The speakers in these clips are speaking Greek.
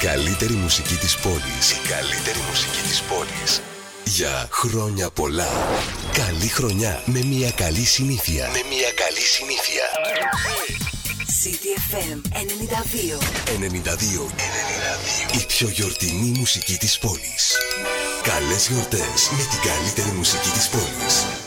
Καλύτερη μουσική της πόλης. Η καλύτερη μουσική της πόλης. Για χρόνια πολλά. Καλή χρονιά με μια καλή συνήθεια. Με μια καλή συνήθεια. CDFM 92. 92. 92. Η πιο γιορτινή μουσική της πόλης. Καλές γιορτές με την καλύτερη μουσική της πόλης.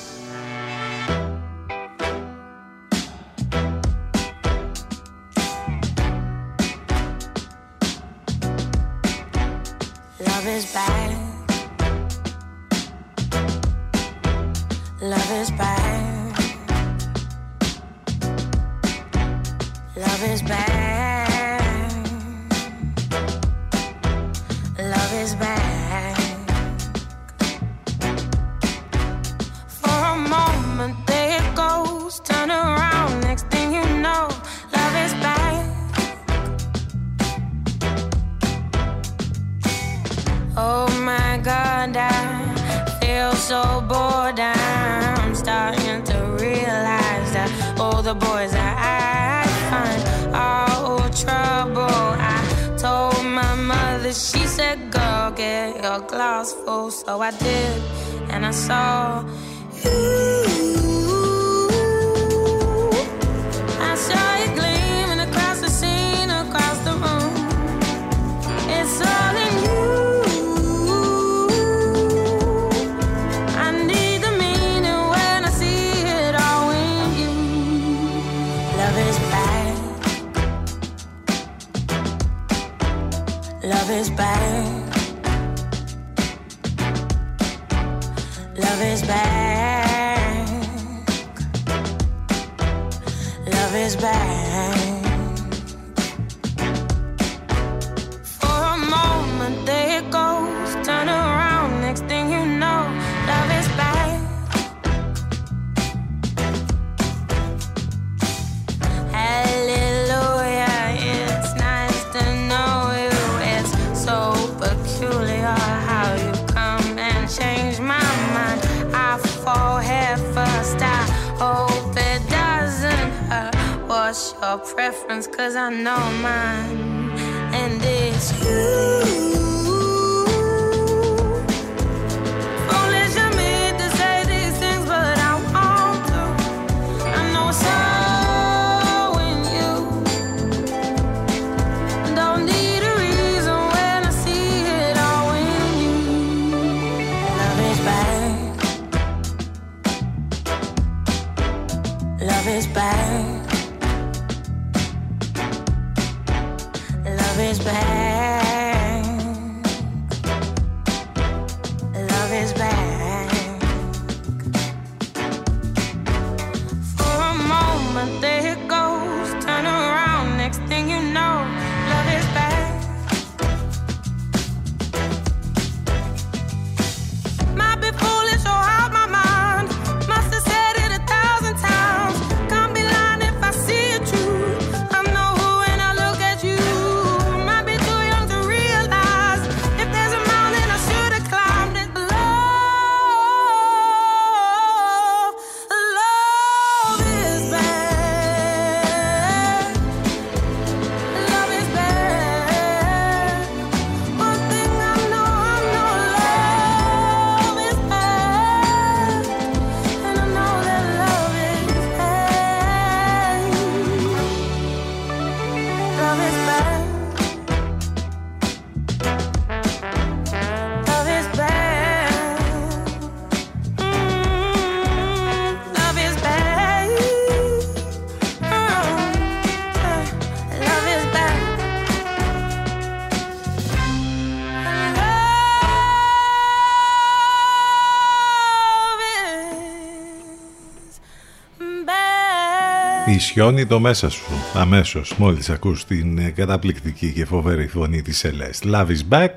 Ισιώνει το μέσα σου αμέσως μόλις ακούς την ε, καταπληκτική και φοβερή φωνή της Celeste. Love is back.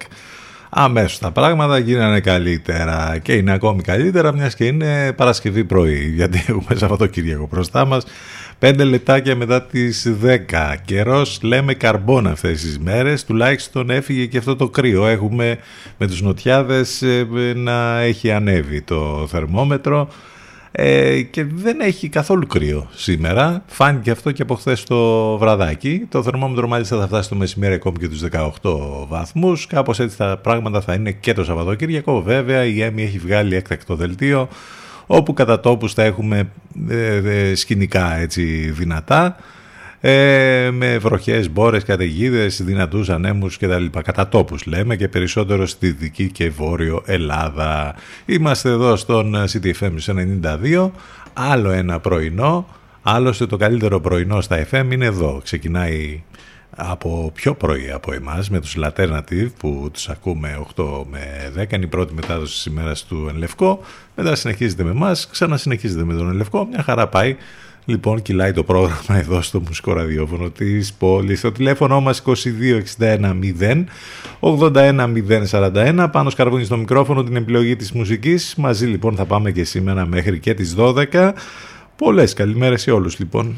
Αμέσως τα πράγματα γίνανε καλύτερα και είναι ακόμη καλύτερα μιας και είναι Παρασκευή πρωί γιατί έχουμε Σαββατοκύριακο μπροστά μας. Πέντε λεπτάκια μετά τις 10. Καιρός λέμε καρμπόν αυτές τις μέρες. Τουλάχιστον έφυγε και αυτό το κρύο. Έχουμε με τους νοτιάδες ε, να έχει ανέβει το θερμόμετρο. Ε, και δεν έχει καθόλου κρύο σήμερα. Φάνηκε αυτό και από χθες το βραδάκι. Το θερμόμετρο μάλιστα θα φτάσει το μεσημέρι ακόμη και τους 18 βαθμούς. Κάπως έτσι τα πράγματα θα είναι και το Σαββατοκύριακο. Βέβαια η ΕΜΗ έχει βγάλει έκτακτο δελτίο όπου κατά τόπους θα έχουμε ε, ε, σκηνικά έτσι δυνατά ε, με βροχές, μπόρες, καταιγίδες, δυνατούς ανέμους κτλ. Κατά τόπους λέμε και περισσότερο στη δική και βόρειο Ελλάδα. Είμαστε εδώ στον CTFM 92, άλλο ένα πρωινό, άλλωστε το καλύτερο πρωινό στα FM είναι εδώ. Ξεκινάει από πιο πρωί από εμάς με τους Alternative που τους ακούμε 8 με 10 είναι η πρώτη μετάδοση της ημέρας του Ενλευκό μετά συνεχίζεται με εμάς, ξανασυνεχίζεται με τον Ενλευκό μια χαρά πάει Λοιπόν, κυλάει το πρόγραμμα εδώ στο μουσικό ραδιόφωνο της πόλης. Το τηλέφωνο μας 2261 0 81 Πάνω σκαρβούνι στο μικρόφωνο την επιλογή της μουσικής. Μαζί λοιπόν θα πάμε και σήμερα μέχρι και τις 12. Πολλές καλημέρες σε όλους λοιπόν.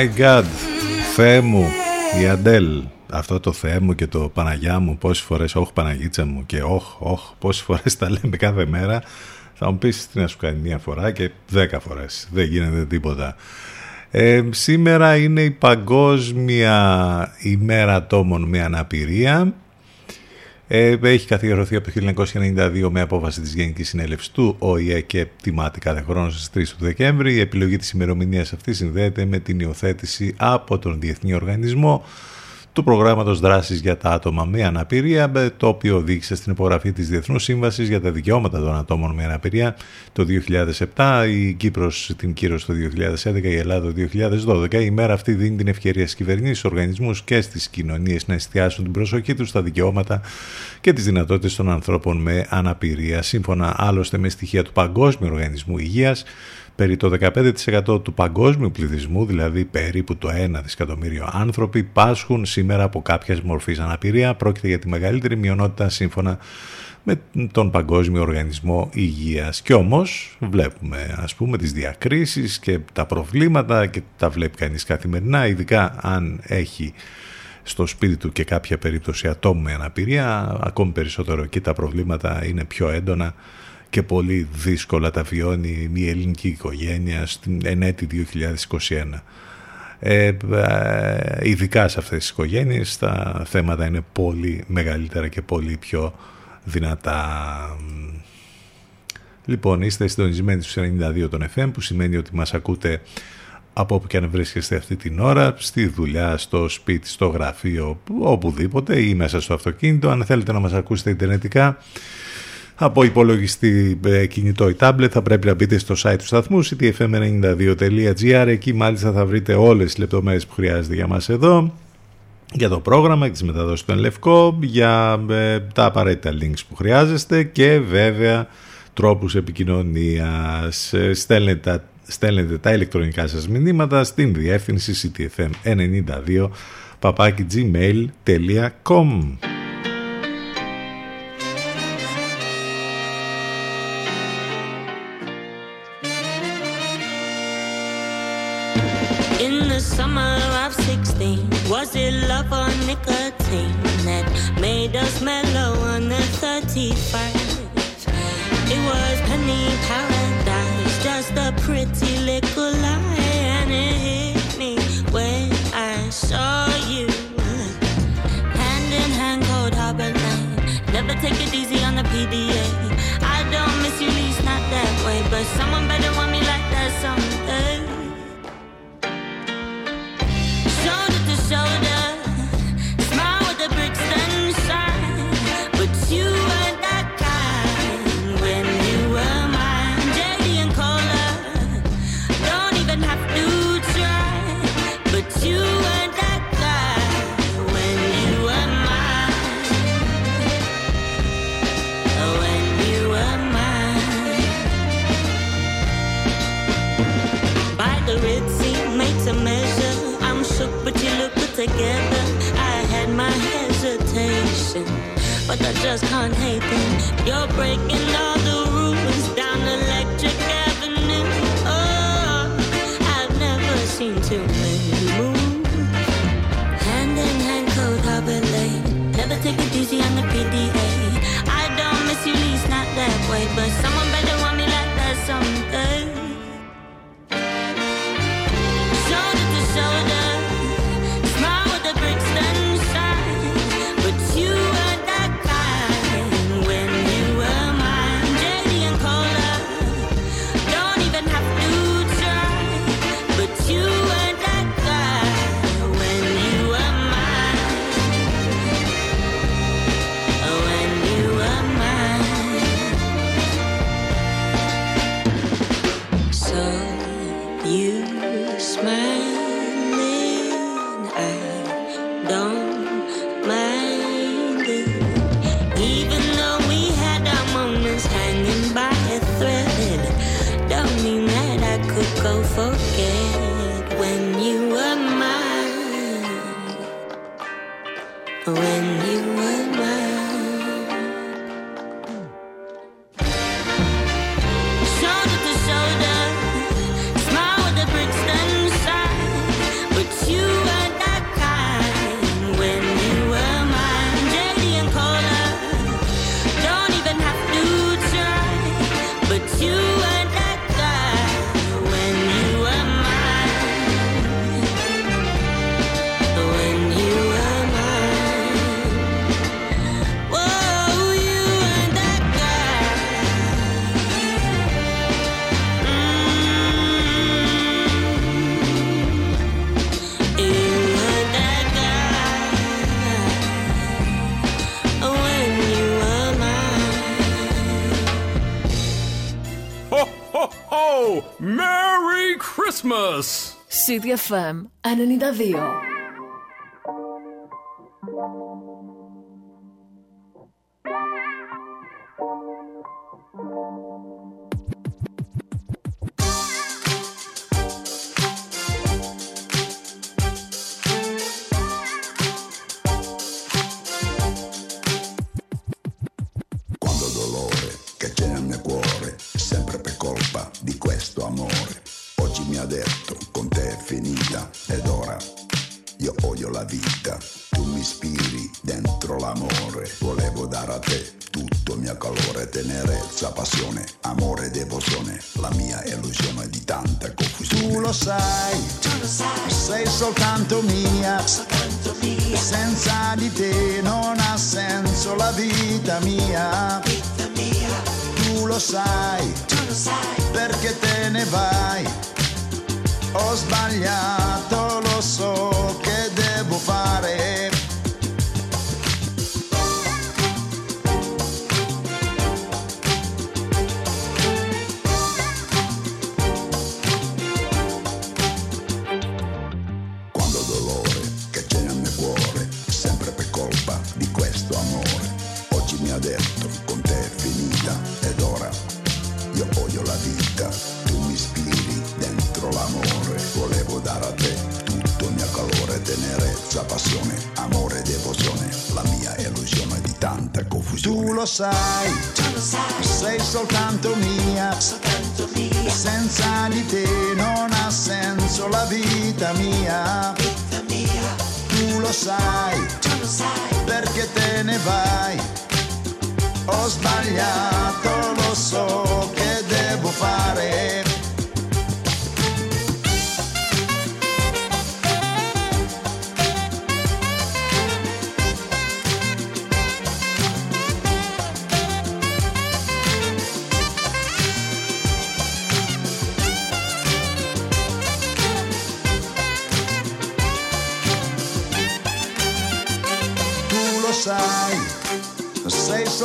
My God, Θεέ μου, η Αντέλ. Αυτό το Θεέ μου και το Παναγιά μου, πόσες φορές, όχι Παναγίτσα μου και όχι, όχι, πόσες φορές τα λέμε κάθε μέρα. Θα μου πεις τι να σου κάνει μία φορά και δέκα φορές. Δεν γίνεται τίποτα. Ε, σήμερα είναι η Παγκόσμια ημέρα ατόμων με αναπηρία. Ε, έχει καθιερωθεί από το 1992 με απόφαση της Γενικής Συνέλευσης του ΟΗΕ και τιμάται κάθε χρόνο στις 3 του Δεκέμβρη. Η επιλογή της ημερομηνίας αυτής συνδέεται με την υιοθέτηση από τον Διεθνή Οργανισμό του προγράμματος δράσης για τα άτομα με αναπηρία, το οποίο οδήγησε στην υπογραφή της Διεθνούς Σύμβασης για τα δικαιώματα των ατόμων με αναπηρία το 2007, η Κύπρος την κύρωση το 2011, η Ελλάδα το 2012. Η μέρα αυτή δίνει την ευκαιρία στις κυβερνήσεις, οργανισμούς και στις κοινωνίες να εστιάσουν την προσοχή τους στα δικαιώματα και τις δυνατότητες των ανθρώπων με αναπηρία. Σύμφωνα άλλωστε με στοιχεία του Παγκόσμιου Οργανισμού Υγείας, Περί το 15% του παγκόσμιου πληθυσμού, δηλαδή περίπου το 1 δισεκατομμύριο άνθρωποι, πάσχουν σήμερα από κάποια μορφή αναπηρία. Πρόκειται για τη μεγαλύτερη μειονότητα σύμφωνα με τον Παγκόσμιο Οργανισμό Υγείας. Και όμως βλέπουμε ας πούμε τις διακρίσεις και τα προβλήματα και τα βλέπει κανείς καθημερινά, ειδικά αν έχει στο σπίτι του και κάποια περίπτωση ατόμου με αναπηρία, ακόμη περισσότερο εκεί τα προβλήματα είναι πιο έντονα και πολύ δύσκολα τα βιώνει μια ελληνική οικογένεια στην ενέτη 2021. Ε, ε, ειδικά σε αυτές τις οικογένειες τα θέματα είναι πολύ μεγαλύτερα και πολύ πιο δυνατά. Λοιπόν, είστε συντονισμένοι στους 92 των FM που σημαίνει ότι μας ακούτε από όπου και αν βρίσκεστε αυτή την ώρα, στη δουλειά, στο σπίτι, στο γραφείο, οπουδήποτε ή μέσα στο αυτοκίνητο. Αν θέλετε να μας ακούσετε ιντερνετικά, από υπολογιστή ε, κινητό ή tablet θα πρέπει να μπείτε στο site του σταθμού ctfm92.gr εκεί μάλιστα θα βρείτε όλες τις λεπτομέρειες που χρειάζεται για μας εδώ για το πρόγραμμα και τις μεταδόσεις του Ενλευκό για ε, τα απαραίτητα links που χρειάζεστε και βέβαια τρόπους επικοινωνίας. Ε, στέλνετε τα, στέλνετε τα ηλεκτρονικά σας μηνύματα στην διεύθυνση ctfm92 papakigmail.com Was it love or nicotine that made us mellow on the 35th? It was penny paradise, just a pretty little lie, and it hit me when I saw you. Hand in hand, cold harbor line. Never take it easy on the PDA. I don't miss you, least not that way, but someone better want shoulder but I just can't hate them. You're breaking all the rules down Electric Avenue. Oh, I've never seen too many move. Studio FM, anonidadeo. CDFM 92. senza di te non ha senso la vita mia. Tu lo sai, tu lo sai, perché te ne vai. Ho sbagliato, lo so che devo fare.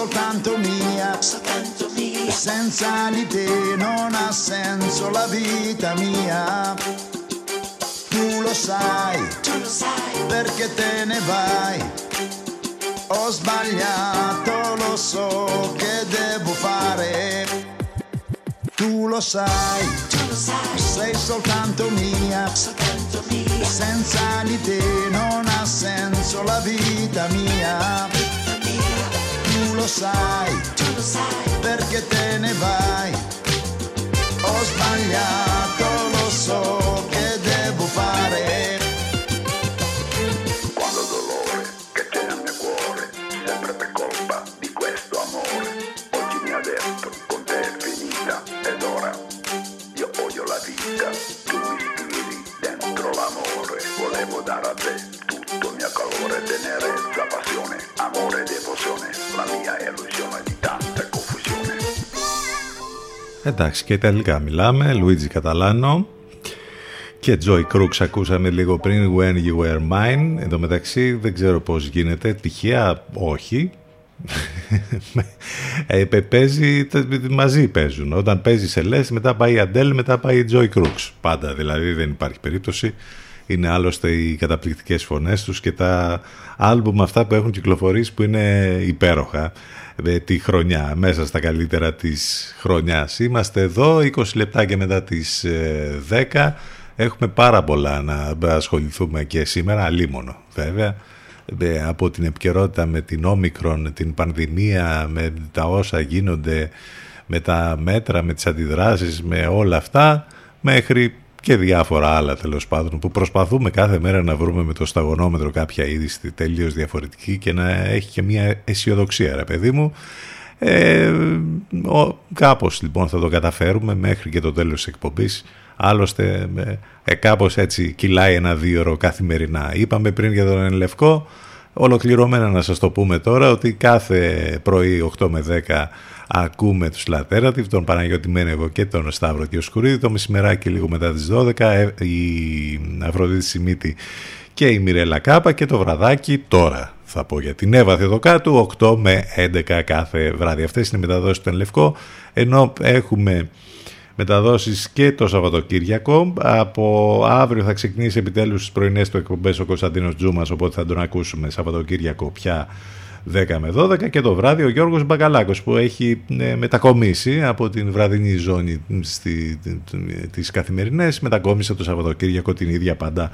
soltanto mia, soltanto mia. Senza di te non ha senso la vita mia. Tu lo sai, tu lo sai. perché te ne vai. Ho sbagliato, lo so che devo fare. Tu lo sai, tu lo sai. sei soltanto mia. soltanto mia. Senza di te non ha senso la vita mia lo sai, tu lo sai perché te ne vai. Ho sbagliato, lo so che devo fare. Quando il dolore che c'è nel mio cuore, sempre per colpa di questo amore, oggi mi ha detto con te è finita ed ora io odio la vita, tu mi ispiri dentro l'amore, volevo dare a te amore e devozione, la mia illusione di tanta Εντάξει και ιταλικά μιλάμε, Λουίτζι Καταλάνο και Joy Crooks ακούσαμε λίγο πριν When You Were Mine. Εν τω μεταξύ δεν ξέρω πώς γίνεται, τυχαία όχι. ε, παίζει, μαζί παίζουν. Όταν παίζει σε λες, μετά πάει η Αντέλ, μετά πάει η Joy Crooks. Πάντα δηλαδή δεν υπάρχει περίπτωση. Είναι άλλωστε οι καταπληκτικές φωνές τους και τα άλμπουμ αυτά που έχουν κυκλοφορήσει που είναι υπέροχα τη χρονιά, μέσα στα καλύτερα της χρονιάς. Είμαστε εδώ 20 λεπτά και μετά τις 10. Ε, Έχουμε πάρα πολλά να ασχοληθούμε και σήμερα, αλίμονο βέβαια, ε, από την επικαιρότητα με την όμικρον, την πανδημία, με τα όσα γίνονται, με τα μέτρα, με τις αντιδράσεις, με όλα αυτά, μέχρι και διάφορα άλλα τέλος πάντων που προσπαθούμε κάθε μέρα να βρούμε με το σταγονόμετρο κάποια είδηση τελείως διαφορετική και να έχει και μια αισιοδοξία ρε παιδί μου. Ε, ο, κάπως λοιπόν θα το καταφέρουμε μέχρι και το τέλος της εκπομπής. Άλλωστε ε, κάπως έτσι κυλάει ένα δύο ώρο καθημερινά. Είπαμε πριν για τον Ενλευκό ολοκληρωμένα να σας το πούμε τώρα ότι κάθε πρωί 8 με 10 ακούμε τους Λατέρατιβ, τον Παναγιώτη Μένεγο και τον Σταύρο και ο Σκουρίδη. Το μεσημεράκι λίγο μετά τις 12 ε, η Αφροδίτη Σιμίτη και η Μιρέλα Κάπα και το βραδάκι τώρα θα πω για την Εύα Θεοδοκάτου 8 με 11 κάθε βράδυ. Αυτές είναι οι μεταδόσεις του Λευκό ενώ έχουμε μεταδόσεις και το Σαββατοκύριακο. Από αύριο θα ξεκινήσει επιτέλους τις πρωινές του εκπομπές ο Κωνσταντίνος Τζούμας, οπότε θα τον ακούσουμε Σαββατοκύριακο πια 10 με 12 και το βράδυ ο Γιώργος Μπακαλάκος που έχει ε, μετακομίσει από την βραδινή ζώνη στη, τις καθημερινές μετακόμισε το Σαββατοκύριακο την ίδια πάντα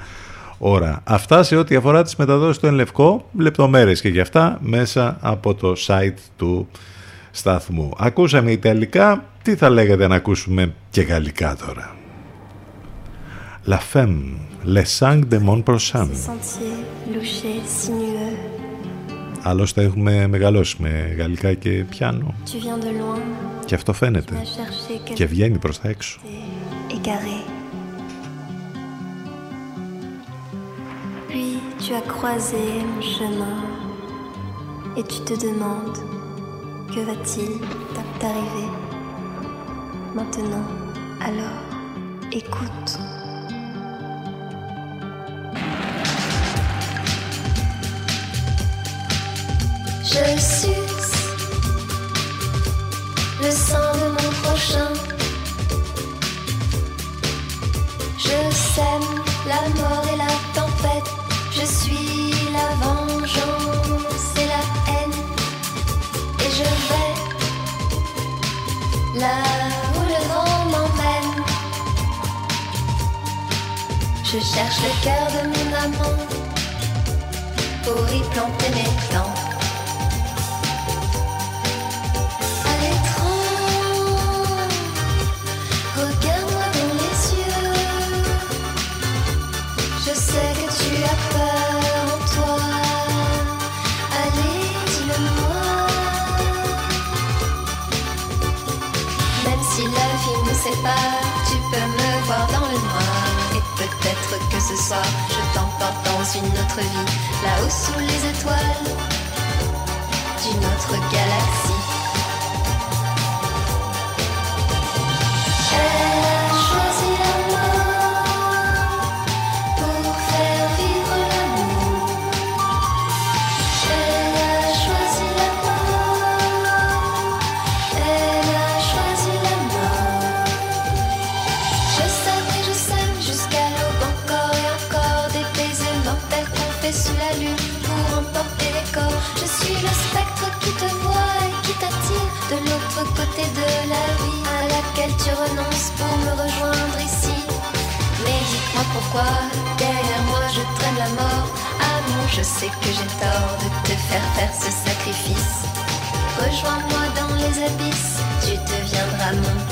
ώρα. Αυτά σε ό,τι αφορά τις μεταδόσεις του Ενλευκό, λεπτομέρειες και γι' αυτά μέσα από το site του σταθμού. Ακούσαμε Ιταλικά, τι θα λέγατε να ακούσουμε και γαλλικά τώρα. La femme, les sangs de mon prochain. Άλλωστε έχουμε μεγαλώσει με γαλλικά και πιάνο. Και αυτό φαίνεται. Και βγαίνει προς τα έξω. Puis tu as croisé mon chemin et tu te demandes que va-t-il t'arriver maintenant. Alors, écoute. Je suce le sang de mon prochain. Je sème la mort et la tempête. Je suis la vengeance et la haine. Et je vais là où le vent m'emmène. Je cherche le cœur de mon amant pour y planter mes plans. Je t'emporte dans une autre vie, là haut sous les étoiles d'une autre galaxie. Qui te voit et qui t'attire de l'autre côté de la vie à laquelle tu renonces pour me rejoindre ici. Mais dites-moi pourquoi derrière moi je traîne la mort. Amour, je sais que j'ai tort de te faire faire ce sacrifice. Rejoins-moi dans les abysses, tu deviendras mon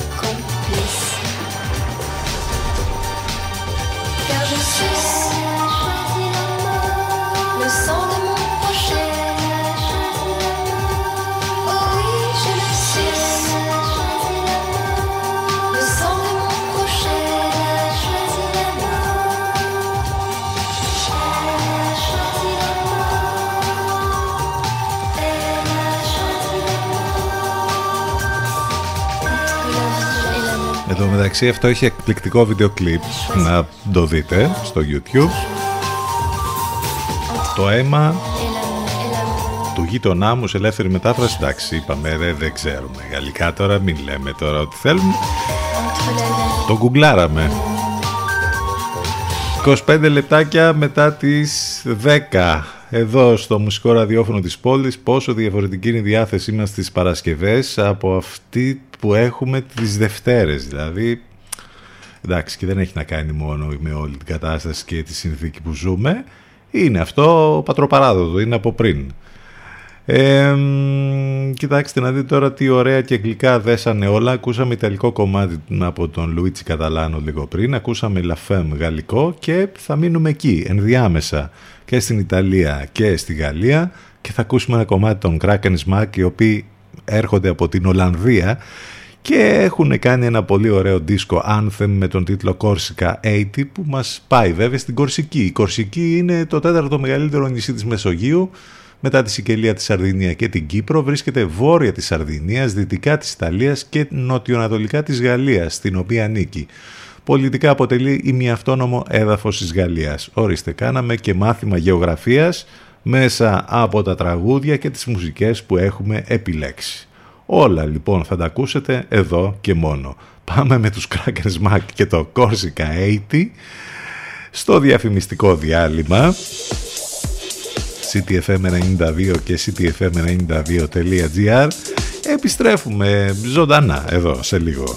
μεταξύ αυτό έχει εκπληκτικό βίντεο κλιπ να το δείτε στο YouTube. Το αίμα του γείτονά μου σε ελεύθερη μετάφραση. Εντάξει, είπαμε ρε, δεν ξέρουμε γαλλικά τώρα, μην λέμε τώρα ότι θέλουμε. Το γκουγκλάραμε. 25 λεπτάκια μετά τις 10 εδώ στο μουσικό ραδιόφωνο της πόλης πόσο διαφορετική είναι η διάθεσή μας στις Παρασκευές από αυτή που έχουμε τις Δευτέρες δηλαδή εντάξει και δεν έχει να κάνει μόνο με όλη την κατάσταση και τη συνθήκη που ζούμε είναι αυτό πατροπαράδοτο, είναι από πριν ε, κοιτάξτε να δείτε τώρα τι ωραία και γλυκά δέσανε όλα. Ακούσαμε ιταλικό κομμάτι από τον Λουίτσι Καταλάνο λίγο πριν. Ακούσαμε Λαφέμ γαλλικό και θα μείνουμε εκεί ενδιάμεσα και στην Ιταλία και στη Γαλλία και θα ακούσουμε ένα κομμάτι των Kraken Smack οι οποίοι έρχονται από την Ολλανδία και έχουν κάνει ένα πολύ ωραίο δίσκο Anthem με τον τίτλο Corsica 80 που μας πάει βέβαια στην Κορσική. Η Κορσική είναι το τέταρτο μεγαλύτερο νησί της Μεσογείου μετά τη Σικελία, τη Σαρδινία και την Κύπρο βρίσκεται βόρεια της Σαρδινίας, δυτικά της Ιταλίας και νοτιοανατολικά της Γαλλίας, στην οποία ανήκει. Πολιτικά αποτελεί ημιαυτόνομο έδαφος της Γαλλίας. Ορίστε, κάναμε και μάθημα γεωγραφίας μέσα από τα τραγούδια και τις μουσικές που έχουμε επιλέξει. Όλα λοιπόν θα τα ακούσετε εδώ και μόνο. Πάμε με τους Crackers Mac και το Corsica 80 στο διαφημιστικό διάλειμμα ctfm92 και ctfm92.gr επιστρέφουμε ζωντανά εδώ σε λίγο.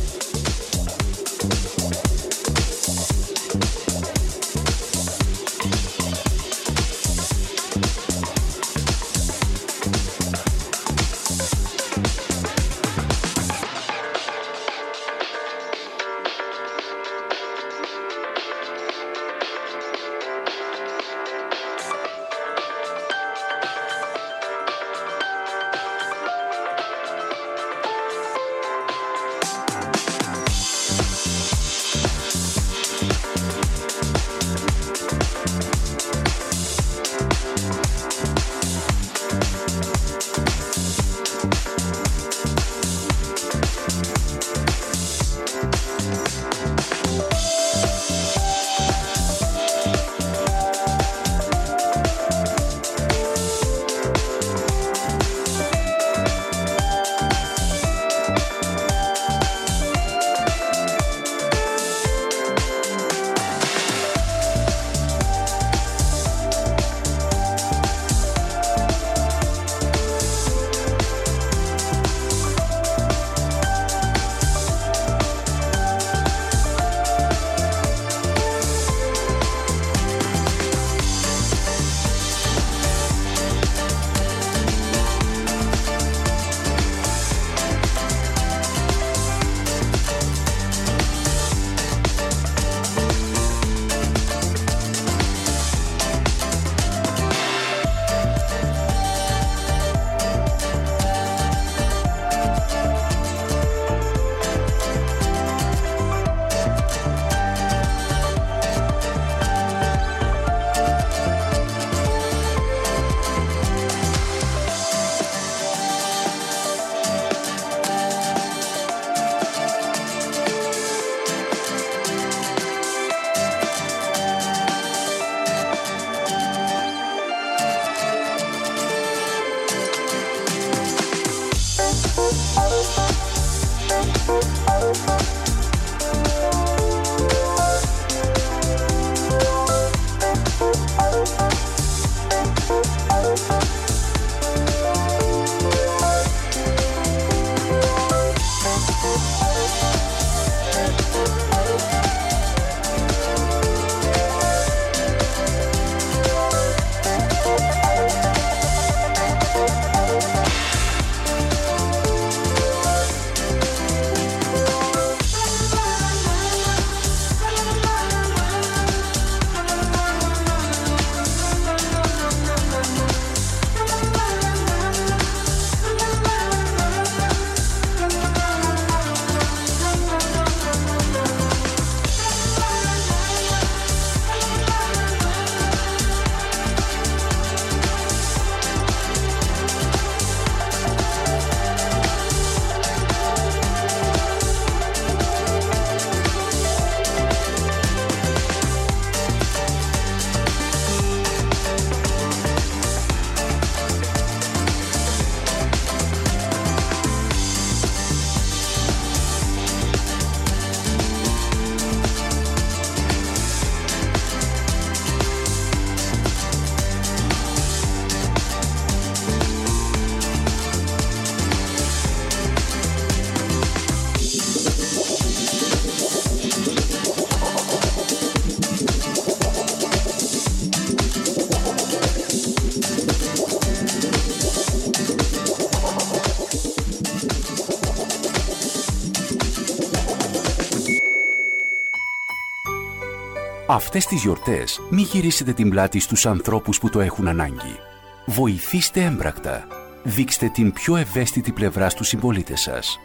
Αυτές τις γιορτές μη γυρίσετε την πλάτη στους ανθρώπους που το έχουν ανάγκη. Βοηθήστε έμπρακτα. Δείξτε την πιο ευαίσθητη πλευρά στους συμπολίτες σας.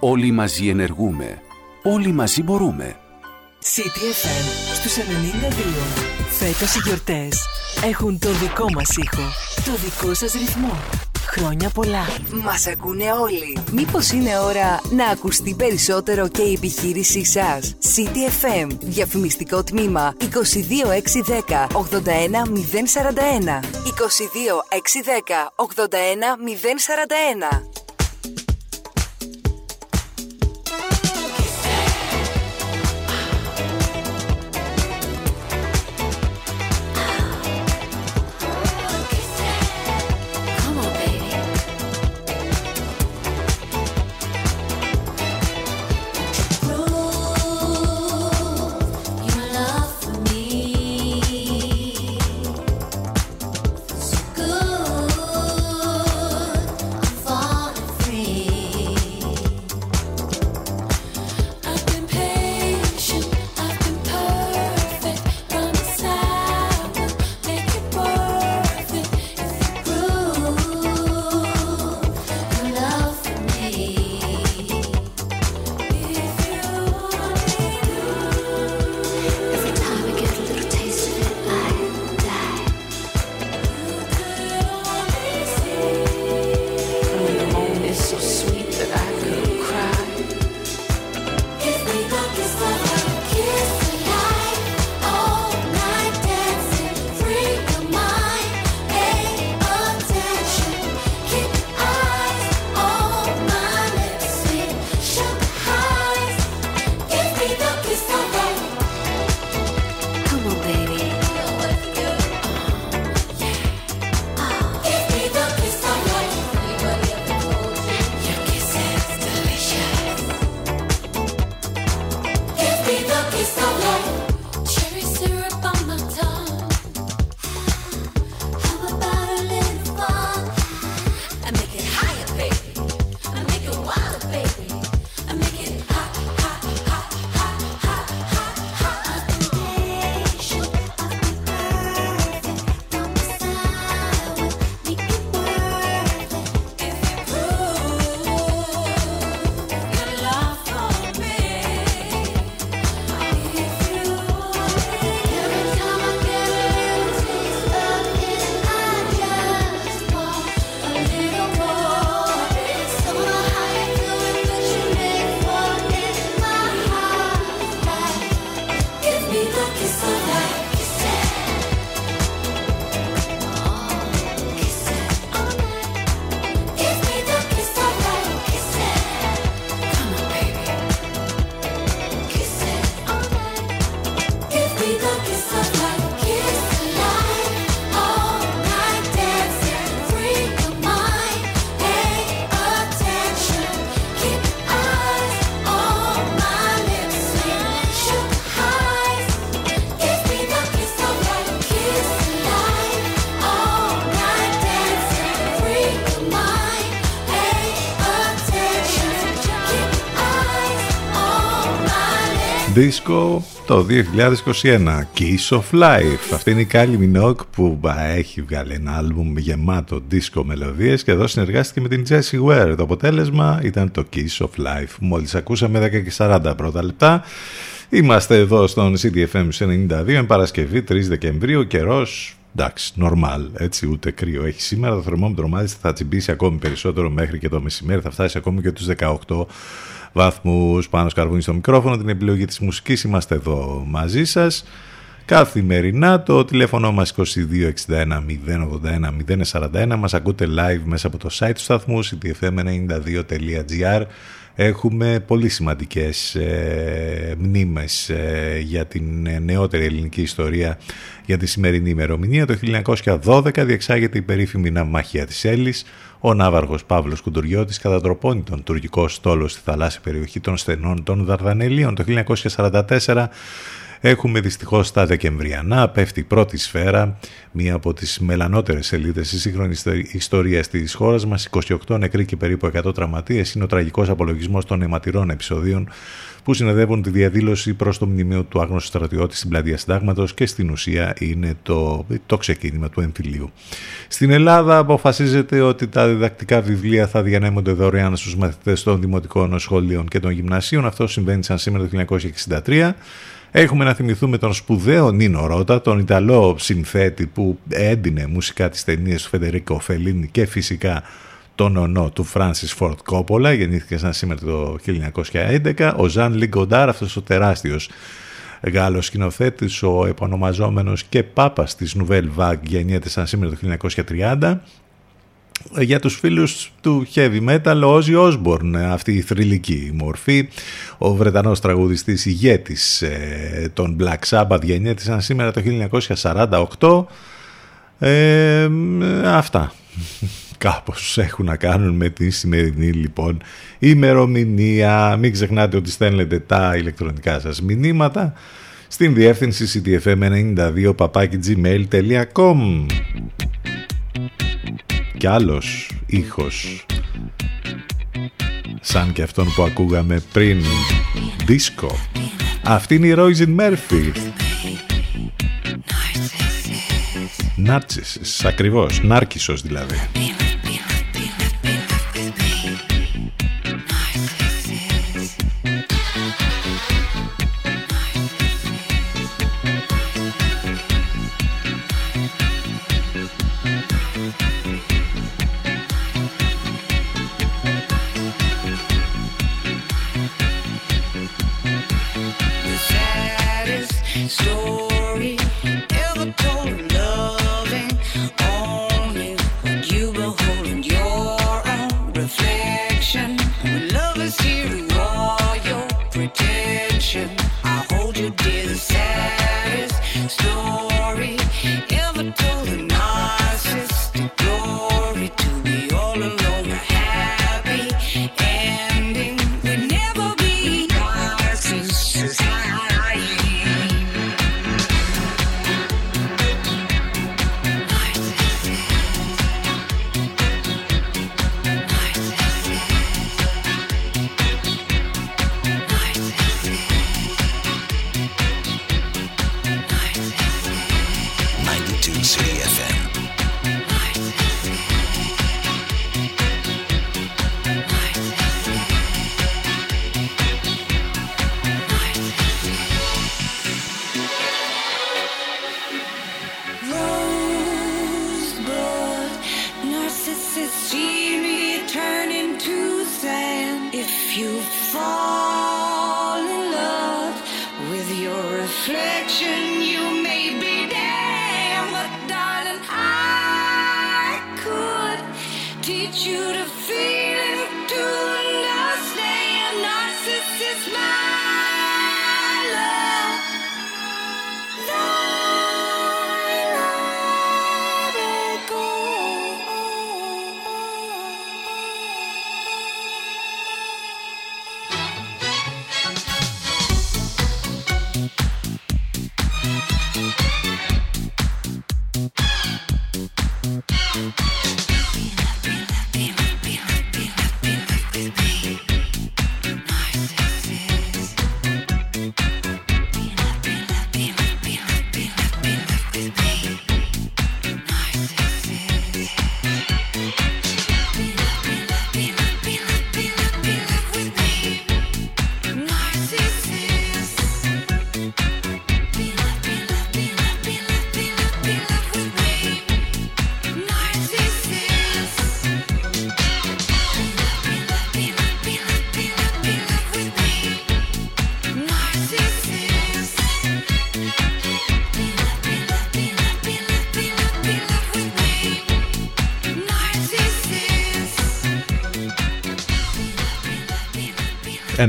Όλοι μαζί ενεργούμε. Όλοι μαζί μπορούμε. CTFM στους 92. Φέτος οι γιορτές έχουν το δικό μας ήχο, το δικό σας ρυθμό. Χρόνια πολλά. Μας ακούνε όλοι. Μήπως είναι ώρα να ακουστεί περισσότερο και η επιχείρησή σας; CTFM. Διαφημιστικό τμήμα 22610 81041. 22610 81041. Lips. Disco το 2021 Kiss of Life αυτή είναι η Kylie Minogue που μπα, έχει βγάλει ένα άλμπουμ γεμάτο disco μελωδίες και εδώ συνεργάστηκε με την Jessie Ware το αποτέλεσμα ήταν το Kiss of Life μόλις ακούσαμε 10 και 40 πρώτα λεπτά είμαστε εδώ στον CDFM 92 εν Παρασκευή 3 Δεκεμβρίου ο καιρός Εντάξει, normal, έτσι ούτε κρύο έχει σήμερα. Το θερμόμετρο μάλιστα θα τσιμπήσει ακόμη περισσότερο μέχρι και το μεσημέρι. Θα φτάσει ακόμη και τους 18 βαθμούς πάνω σκαρβούνι στο μικρόφωνο. Την επιλογή της μουσικής είμαστε εδώ μαζί σας. Καθημερινά το τηλέφωνο μας 2261 081 041 μας ακούτε live μέσα από το site του σταθμού ctfm92.gr Έχουμε πολύ σημαντικές ε, μνήμες ε, για την ε, νεότερη ελληνική ιστορία για τη σημερινή ημερομηνία. Το 1912 διεξάγεται η περίφημη ναυμαχία της Έλλης. Ο ναύαργος Παύλος Κουντουριώτης κατατροπώνει τον τουρκικό στόλο στη θαλάσσια περιοχή των στενών των Δαρδανελίων. Το 1944 Έχουμε δυστυχώς τα Δεκεμβριανά, πέφτει η πρώτη σφαίρα, μία από τις μελανότερες σελίδες της σύγχρονης ιστορίας της χώρας μας, 28 νεκροί και περίπου 100 τραυματίες, είναι ο τραγικός απολογισμός των αιματηρών επεισοδίων που συνεδεύουν τη διαδήλωση προς το μνημείο του άγνωστου στρατιώτη στην πλατεία Συντάγματος και στην ουσία είναι το, το ξεκίνημα του εμφυλίου. Στην Ελλάδα αποφασίζεται ότι τα διδακτικά βιβλία θα διανέμονται δωρεάν στους μαθητές των δημοτικών σχολείων και των γυμνασίων. Αυτό συμβαίνει σαν σήμερα το 1963. Έχουμε να θυμηθούμε τον σπουδαίο Νίνο Ρώτα, τον Ιταλό συνθέτη που έντυνε μουσικά τις ταινίες του Φεντερίκο Φελίνη και φυσικά τον ονό του Φράνσις Φόρτ Κόπολα, γεννήθηκε σαν σήμερα το 1911, ο Ζαν Λιγκοντάρ, αυτός ο τεράστιος Γάλλος σκηνοθέτης, ο επωνομαζόμενος και πάπας της Nouvelle Vague, γεννιέται σαν σήμερα το 1930, για τους φίλους του heavy metal ο Ozzy Osbourne αυτή η θρηλυκή μορφή. Ο Βρετανός τραγουδιστής ηγέτης ε, των Black Sabbath γεννιέται σαν σήμερα το 1948 ε, αυτά. Κάπως έχουν να κάνουν με τη σημερινή λοιπόν ημερομηνία. Μην ξεχνάτε ότι στέλνετε τα ηλεκτρονικά σας μηνύματα στην διεύθυνση ctfm92 gmail.com και άλλος ήχος. Σαν και αυτόν που ακούγαμε πριν disco αυτή είναι η Roisin Murphy. Νάρτσις, ακριβώς, Νάρκισσος δηλαδή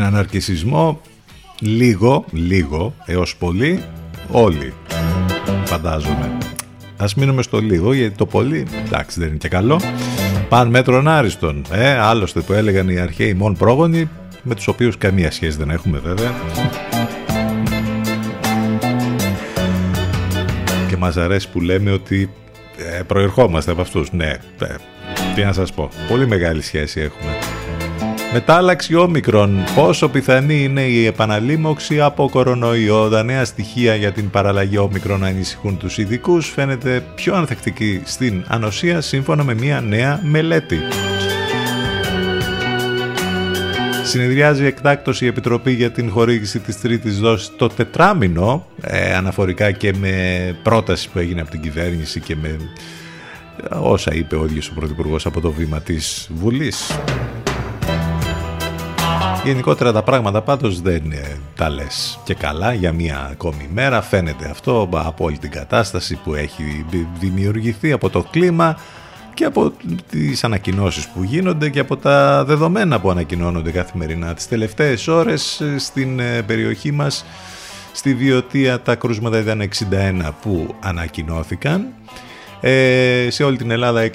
έναν αρκισισμό λίγο, λίγο έως πολύ όλοι φαντάζομαι. Ας μείνουμε στο λίγο γιατί το πολύ εντάξει δεν είναι και καλό. Παν μέτρον άριστον ε, άλλωστε που έλεγαν οι αρχαίοι μόν πρόγονοι με τους οποίους καμία σχέση δεν έχουμε βέβαια. Και μας αρέσει που λέμε ότι ε, προερχόμαστε από αυτούς. Ναι, ε, τι να σας πω πολύ μεγάλη σχέση έχουμε Μετάλλαξη όμικρον. Πόσο πιθανή είναι η επαναλήμωξη από κορονοϊό. Τα νέα στοιχεία για την παραλλαγή όμικρον ανησυχούν τους ειδικούς φαίνεται πιο ανθεκτική στην ανοσία σύμφωνα με μια νέα μελέτη. Συνεδριάζει εκτάκτως η Επιτροπή για την χορήγηση της τρίτης δόσης το τετράμινο, ε, αναφορικά και με πρόταση που έγινε από την κυβέρνηση και με όσα είπε ο ίδιος ο Πρωθυπουργός από το βήμα της Βουλής. Γενικότερα τα πράγματα πάντως δεν ε, τα λες και καλά για μια ακόμη μέρα. Φαίνεται αυτό από όλη την κατάσταση που έχει δημιουργηθεί από το κλίμα και από τις ανακοινώσεις που γίνονται και από τα δεδομένα που ανακοινώνονται καθημερινά. Τις τελευταίες ώρες ε, στην ε, περιοχή μας στη Βιωτία τα κρούσματα ήταν 61 που ανακοινώθηκαν ε, σε όλη την Ελλάδα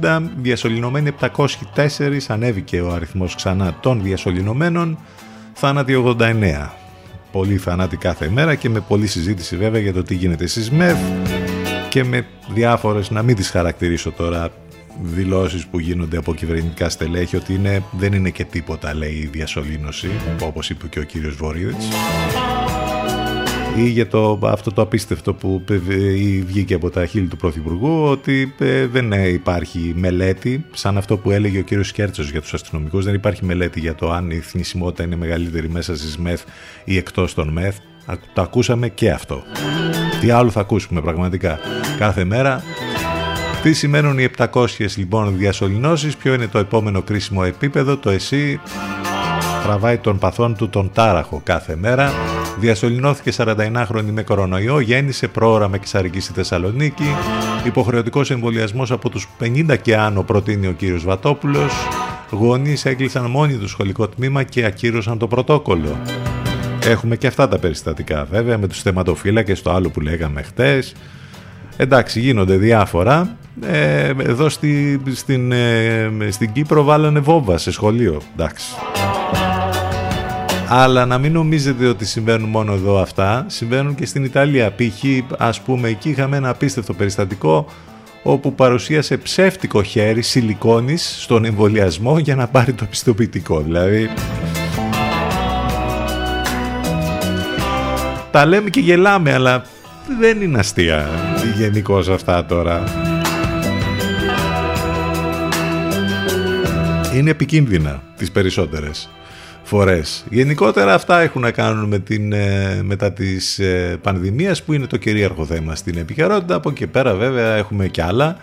6.260, διασωληνωμένοι 704, ανέβηκε ο αριθμός ξανά των διασωληνωμένων, θάνατοι 89. Πολύ θανάτοι κάθε μέρα και με πολλή συζήτηση βέβαια για το τι γίνεται στις ΜΕΒ και με διάφορες, να μην τις χαρακτηρίσω τώρα, δηλώσεις που γίνονται από κυβερνητικά στελέχη ότι είναι, δεν είναι και τίποτα λέει η διασωλήνωση, όπως είπε και ο κύριος Βορύδης ή για το, αυτό το απίστευτο που βγήκε από τα χείλη του Πρωθυπουργού ότι ε, δεν υπάρχει μελέτη σαν αυτό που έλεγε ο κύριος Σκέρτσος για τους αστυνομικούς δεν υπάρχει μελέτη για το αν η θνησιμότητα είναι μεγαλύτερη μέσα στις ΜΕΘ ή εκτός των ΜΕΘ. Το ακούσαμε και αυτό. Τι άλλο θα ακούσουμε πραγματικά κάθε μέρα; Τι σημαίνουν οι 700 λοιπόν διασωληνώσεις; Ποιο είναι το επόμενο κρίσιμο επίπεδο; Το εσύ τραβάει τον παθόν του τον τάραχο κάθε μέρα Διασωληνώθηκε 41χρονη με κορονοϊό, γέννησε πρόωρα με κυσαρική στη Θεσσαλονίκη. Υποχρεωτικός εμβολιασμός από τους 50 και άνω προτείνει ο κύριος Βατόπουλος. Γονείς έκλεισαν μόνοι τους σχολικό τμήμα και ακύρωσαν το πρωτόκολλο. Έχουμε και αυτά τα περιστατικά βέβαια με τους θεματοφύλακες, το άλλο που λέγαμε χτες. Εντάξει, γίνονται διάφορα. Ε, εδώ στη, στην, ε, στην Κύπρο βάλανε βόμβα σε σχολείο. Εντάξει. Αλλά να μην νομίζετε ότι συμβαίνουν μόνο εδώ αυτά, συμβαίνουν και στην Ιταλία. Π.χ. ας πούμε εκεί είχαμε ένα απίστευτο περιστατικό όπου παρουσίασε ψεύτικο χέρι σιλικόνης στον εμβολιασμό για να πάρει το πιστοποιητικό. Δηλαδή... Τα λέμε και γελάμε, αλλά δεν είναι αστεία γενικώς αυτά τώρα. Είναι επικίνδυνα τις περισσότερες φορές. Γενικότερα αυτά έχουν να κάνουν με την, ε, μετά της ε, πανδημίας που είναι το κυρίαρχο θέμα στην επικαιρότητα. Από εκεί πέρα βέβαια έχουμε και άλλα.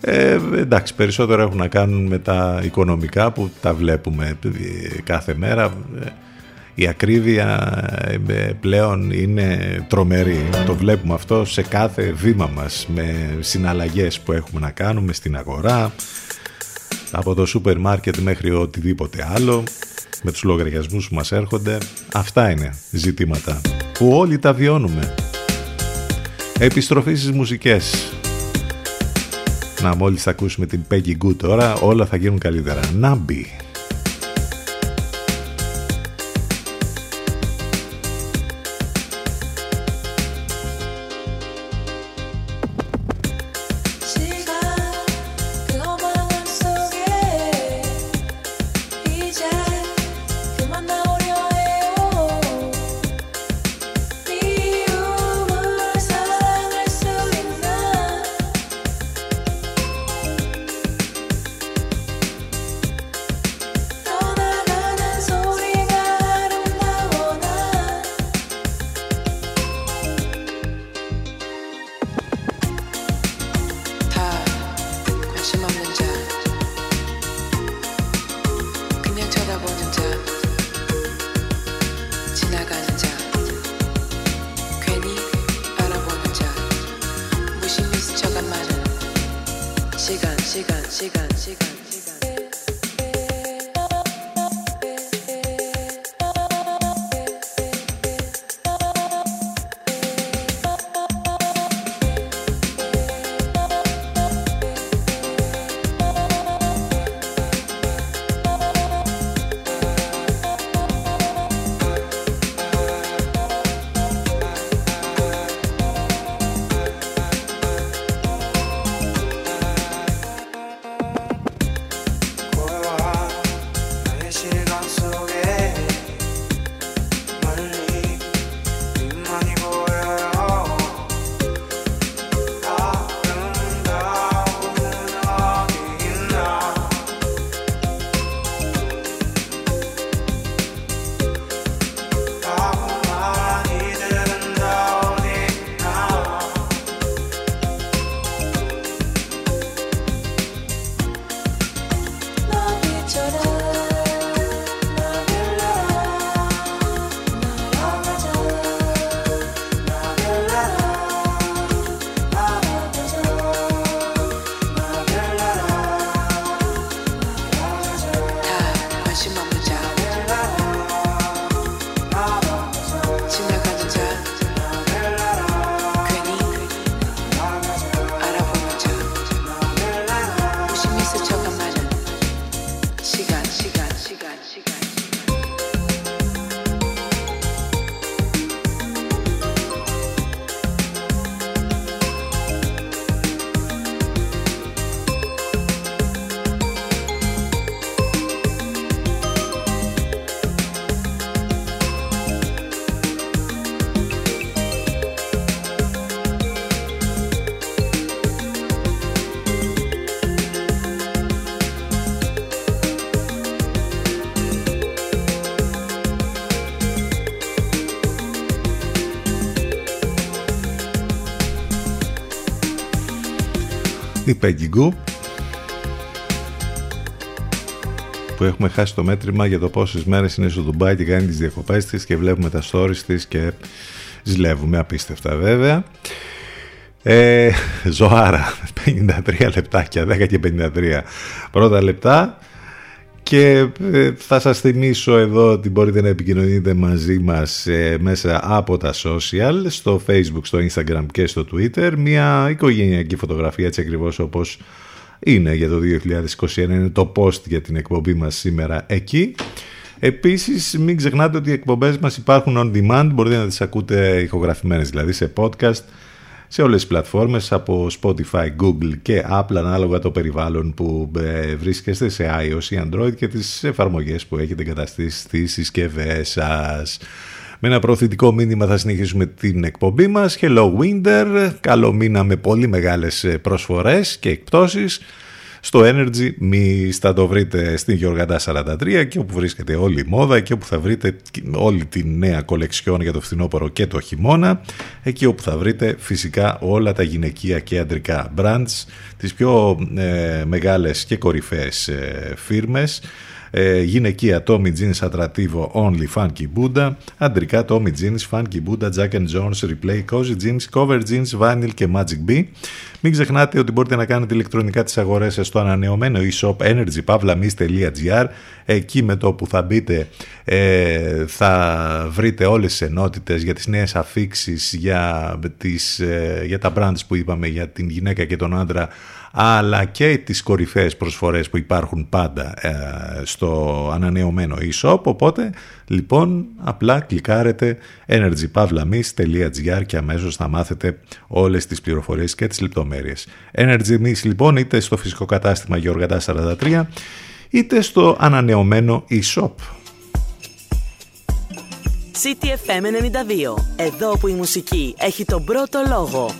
Ε, εντάξει, περισσότερο έχουν να κάνουν με τα οικονομικά που τα βλέπουμε ε, κάθε μέρα. Η ακρίβεια πλέον είναι τρομερή. Το βλέπουμε αυτό σε κάθε βήμα μας με συναλλαγές που έχουμε να κάνουμε στην αγορά από το σούπερ μάρκετ μέχρι οτιδήποτε άλλο με τους λογαριασμούς που μας έρχονται. Αυτά είναι ζητήματα που όλοι τα βιώνουμε. Επιστροφή στις μουσικές. Να μόλις θα ακούσουμε την Peggy Goo τώρα όλα θα γίνουν καλύτερα. Νάμπι. Peggy Goo που έχουμε χάσει το μέτρημα για το πόσες μέρες είναι στο Ντουμπάι και κάνει τις διακοπές της και βλέπουμε τα stories της και ζηλεύουμε απίστευτα βέβαια. Ε, ζωάρα 53 λεπτάκια 10 και 53 πρώτα λεπτά και ε, θα σας θυμίσω εδώ ότι μπορείτε να επικοινωνείτε μαζί μας ε, μέσα από τα social, στο facebook, στο instagram και στο twitter. Μια οικογενειακή φωτογραφία έτσι ακριβώς όπως είναι για το 2021, είναι το post για την εκπομπή μας σήμερα εκεί. Επίσης μην ξεχνάτε ότι οι εκπομπές μας υπάρχουν on demand, μπορείτε να τις ακούτε ηχογραφημένες δηλαδή σε podcast σε όλες τις πλατφόρμες από Spotify, Google και Apple ανάλογα το περιβάλλον που ε, βρίσκεστε σε iOS ή Android και τις εφαρμογές που έχετε εγκαταστήσει στις συσκευές σας. Με ένα προωθητικό μήνυμα θα συνεχίσουμε την εκπομπή μας. Hello Winter, καλό μήνα με πολύ μεγάλες ε, προσφορές και εκπτώσεις στο Energy. Μη θα το βρείτε στην Γιώργαντά 43 και όπου βρίσκεται όλη η μόδα και όπου θα βρείτε όλη τη νέα κολεξιόν για το φθινόπωρο και το χειμώνα. Εκεί όπου θα βρείτε φυσικά όλα τα γυναικεία και αντρικά brands τις πιο ε, μεγάλες και κορυφαίες ε, φίρμες ε, γυναικεία Tommy Jeans Attractivo Only Funky Buddha, αντρικά Tommy Jeans Funky Buddha, Jack and Jones Replay, Cozy Jeans, Cover Jeans, Vinyl και Magic B. Μην ξεχνάτε ότι μπορείτε να κάνετε ηλεκτρονικά τις αγορές στο ανανεωμένο e-shop energypavlamis.gr εκεί με το που θα μπείτε ε, θα βρείτε όλες τις ενότητες για τις νέες αφήξεις για, τις, ε, για τα brands που είπαμε για την γυναίκα και τον άντρα αλλά και τις κορυφαίες προσφορές που υπάρχουν πάντα ε, στο ανανεωμένο e-shop οπότε λοιπόν απλά κλικάρετε energypavlamis.gr και αμέσως θα μάθετε όλες τις πληροφορίες και τις λεπτομέρειες Energy λοιπόν είτε στο φυσικό κατάστημα Γεωργαντά 43 είτε στο ανανεωμένο e-shop CTFM 92. Εδώ που η μουσική έχει τον πρώτο λόγο.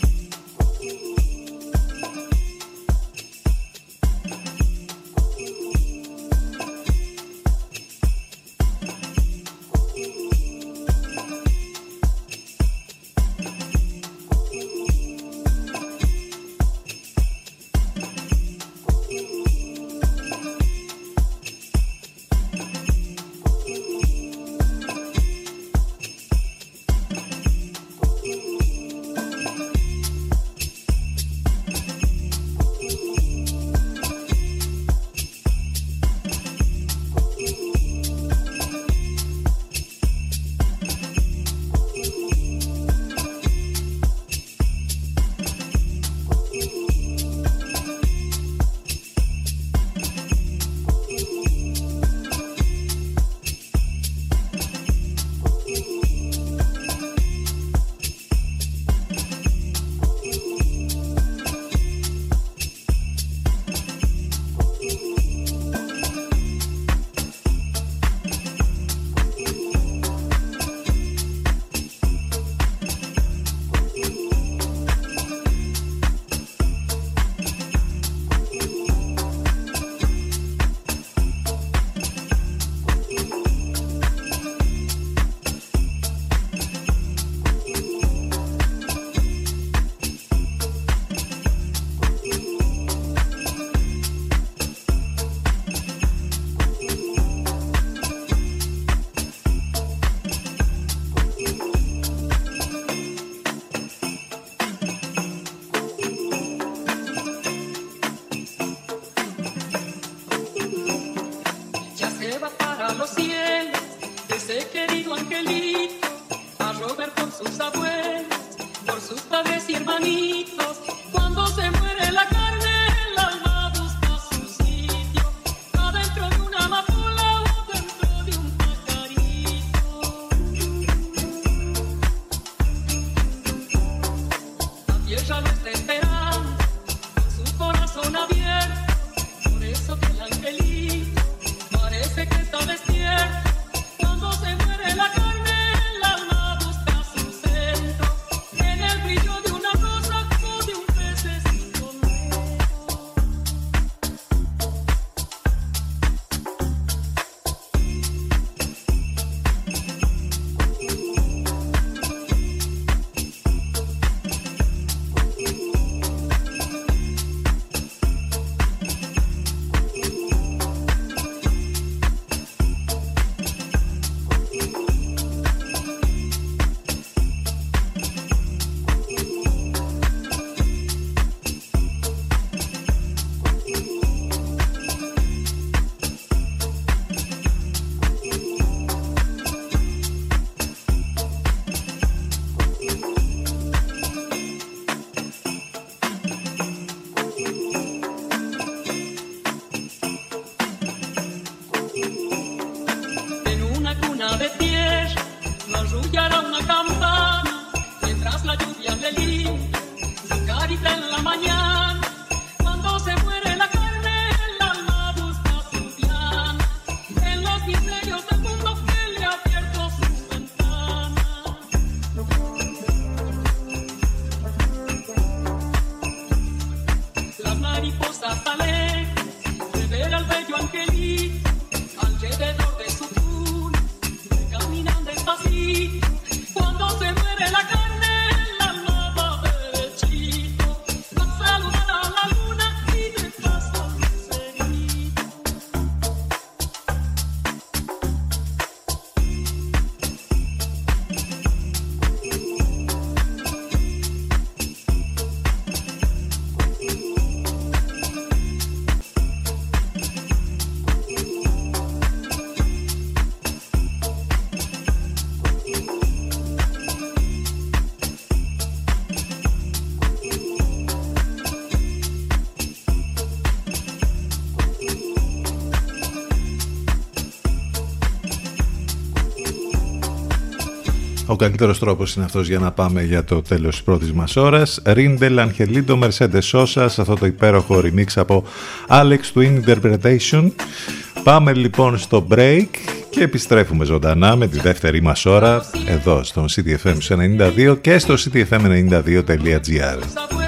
Ο καλύτερος τρόπος είναι αυτός για να πάμε για το τέλος της πρώτης μας ώρας. Ρίντελ Αγγελίντο Mercedes Sosa σε αυτό το υπέροχο remix από Alex Twin Interpretation. Πάμε λοιπόν στο break και επιστρέφουμε ζωντανά με τη δεύτερη μας ώρα εδώ στο CTFM 92 και στο ctfm92.gr.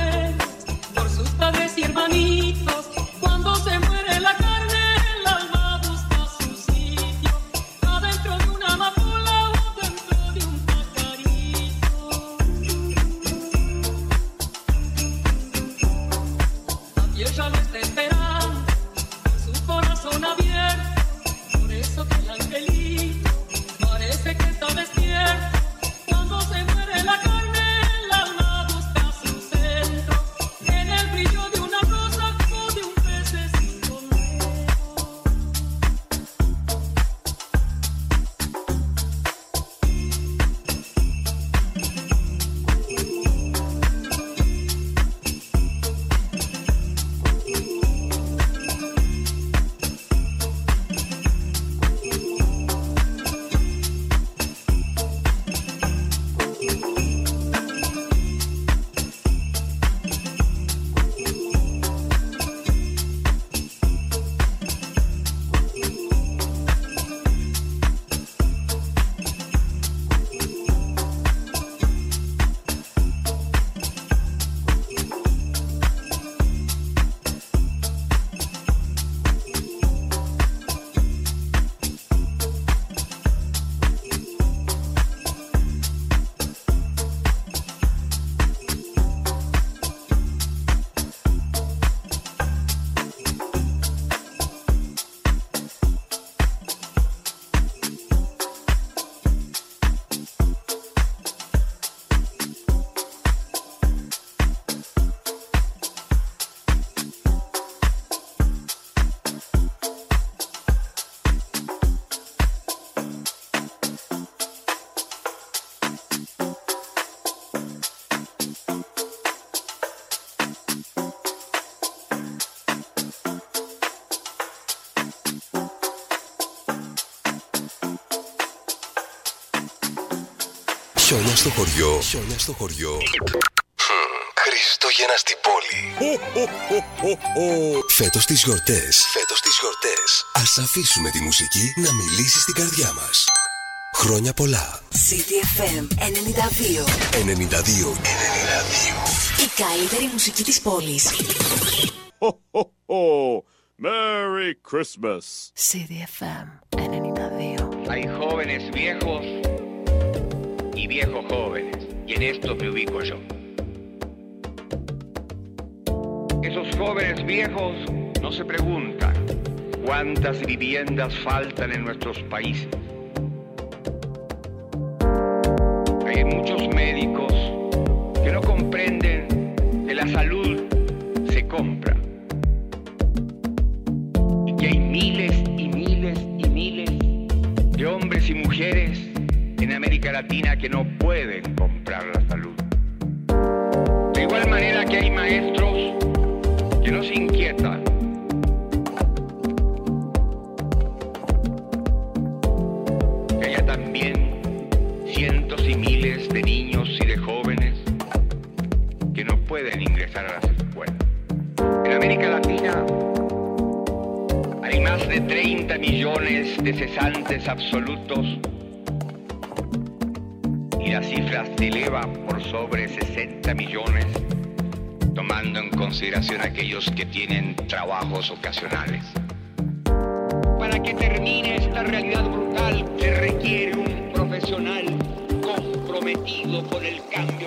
Χιόνια στο χωριό. Χμ, Χριστούγεννα στην πόλη. Φέτος τις γιορτές. Φέτος τις γιορτές. Ας αφήσουμε τη μουσική να μιλήσει στην καρδιά μας. Χρόνια πολλά. CTFM 92. 92. 92. Η καλύτερη μουσική της πόλης. Merry Christmas. CTFM 92. Hay jóvenes viejos y viejos jóvenes, en esto me ubico yo. Esos jóvenes viejos no se preguntan cuántas viviendas faltan en nuestros países. Hay muchos médicos latina que no pueden comprar la salud. De igual manera que hay maestros que no se inquietan. Que haya también cientos y miles de niños y de jóvenes que no pueden ingresar a las escuelas. En América Latina hay más de 30 millones de cesantes absolutos se eleva por sobre 60 millones, tomando en consideración aquellos que tienen trabajos ocasionales. Para que termine esta realidad brutal se requiere un profesional comprometido con el cambio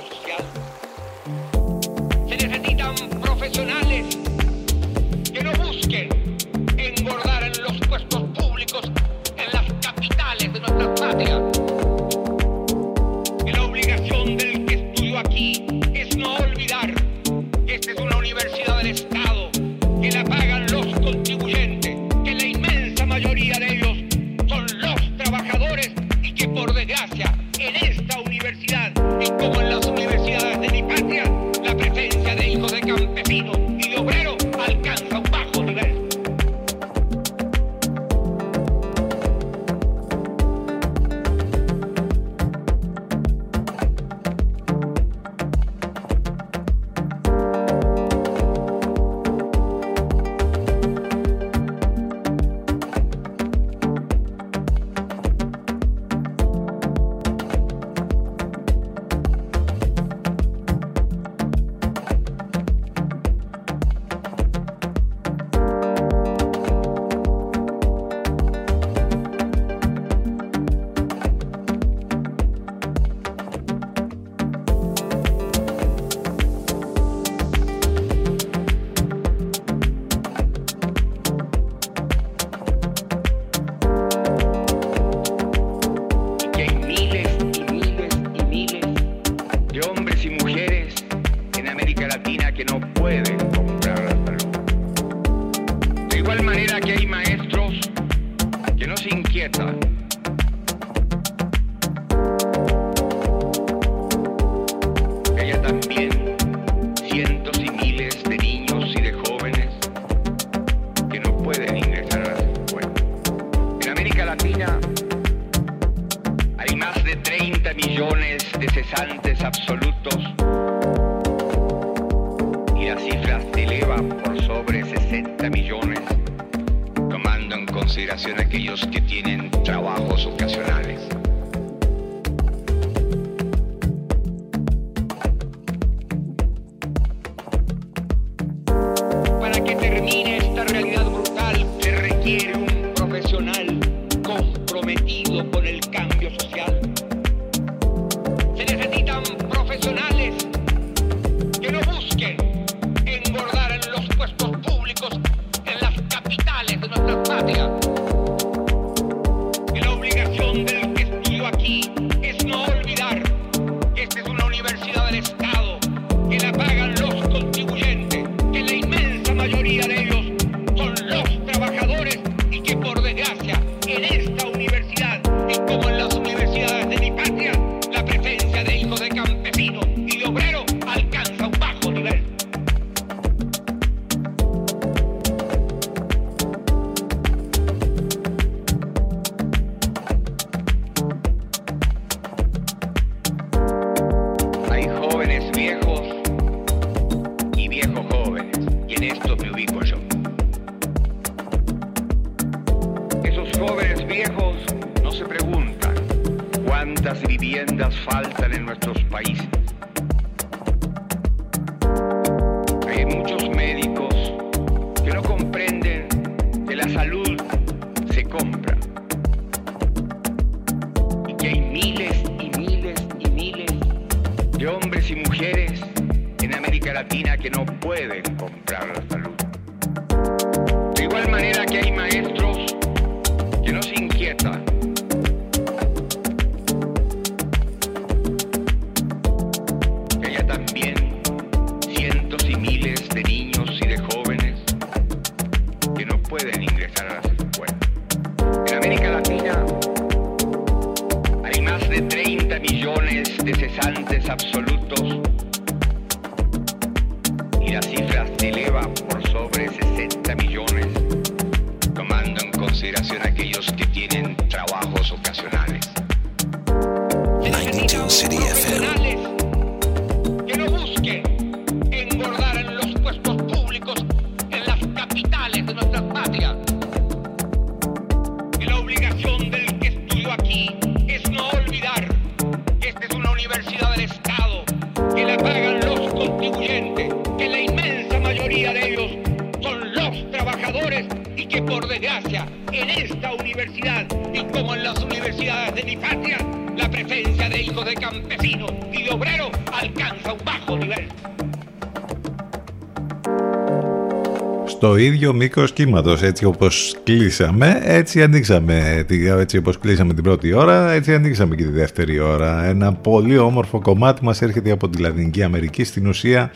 Στο ίδιο μήκος κύματος, έτσι όπως κλείσαμε, έτσι ανοίξαμε. Έτσι όπως κλείσαμε την πρώτη ώρα, έτσι ανοίξαμε και τη δεύτερη ώρα. Ένα πολύ όμορφο κομμάτι μας έρχεται από τη Λατινική Αμερική. Στην ουσία,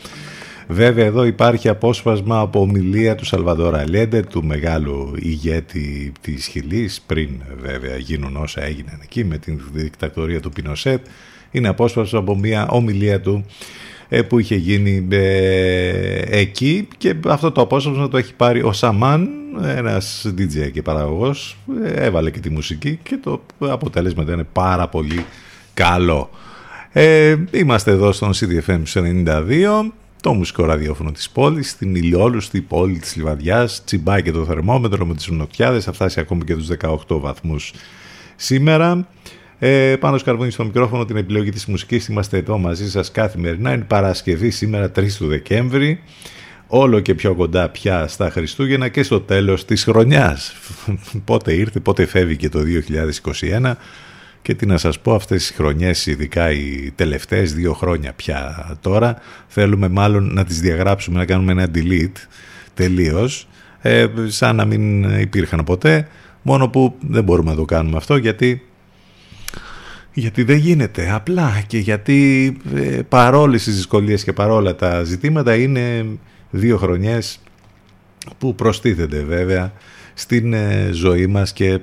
Βέβαια εδώ υπάρχει απόσπασμα από ομιλία του Σαλβαδόρα Λέντε, του μεγάλου ηγέτη της Χιλής, πριν βέβαια γίνουν όσα έγιναν εκεί με την δικτατορία του Πινοσέτ. Είναι απόσπασμα από μια ομιλία του ε, που είχε γίνει ε, εκεί και αυτό το απόσπασμα το έχει πάρει ο Σαμάν, ένας DJ και παραγωγός, ε, έβαλε και τη μουσική και το αποτέλεσμα ήταν πάρα πολύ καλό. Ε, είμαστε εδώ στον CDFM 92 το μουσικό ραδιόφωνο της πόλης, στην ηλιόλουστη πόλη της Λιβαδιάς, τσιμπάει και το θερμόμετρο με τις νοτιάδες, θα φτάσει ακόμη και τους 18 βαθμούς σήμερα. Ε, πάνω σκαρβούνι στο μικρόφωνο την επιλογή της μουσικής, είμαστε εδώ μαζί σας καθημερινά, είναι Παρασκευή σήμερα 3 του Δεκέμβρη, όλο και πιο κοντά πια στα Χριστούγεννα και στο τέλος της χρονιάς. πότε ήρθε, πότε φεύγει και το 2021 και τι να σας πω αυτές οι χρονιές ειδικά οι τελευταίες δύο χρόνια πια τώρα θέλουμε μάλλον να τις διαγράψουμε να κάνουμε ένα delete τελείως. Ε, σαν να μην υπήρχαν ποτέ. Μόνο που δεν μπορούμε να το κάνουμε αυτό γιατί γιατί δεν γίνεται απλά και γιατί ε, παρόλες τις δυσκολίες και παρόλα τα ζητήματα είναι δύο χρονιές που προστίθενται βέβαια στην ε, ζωή μας και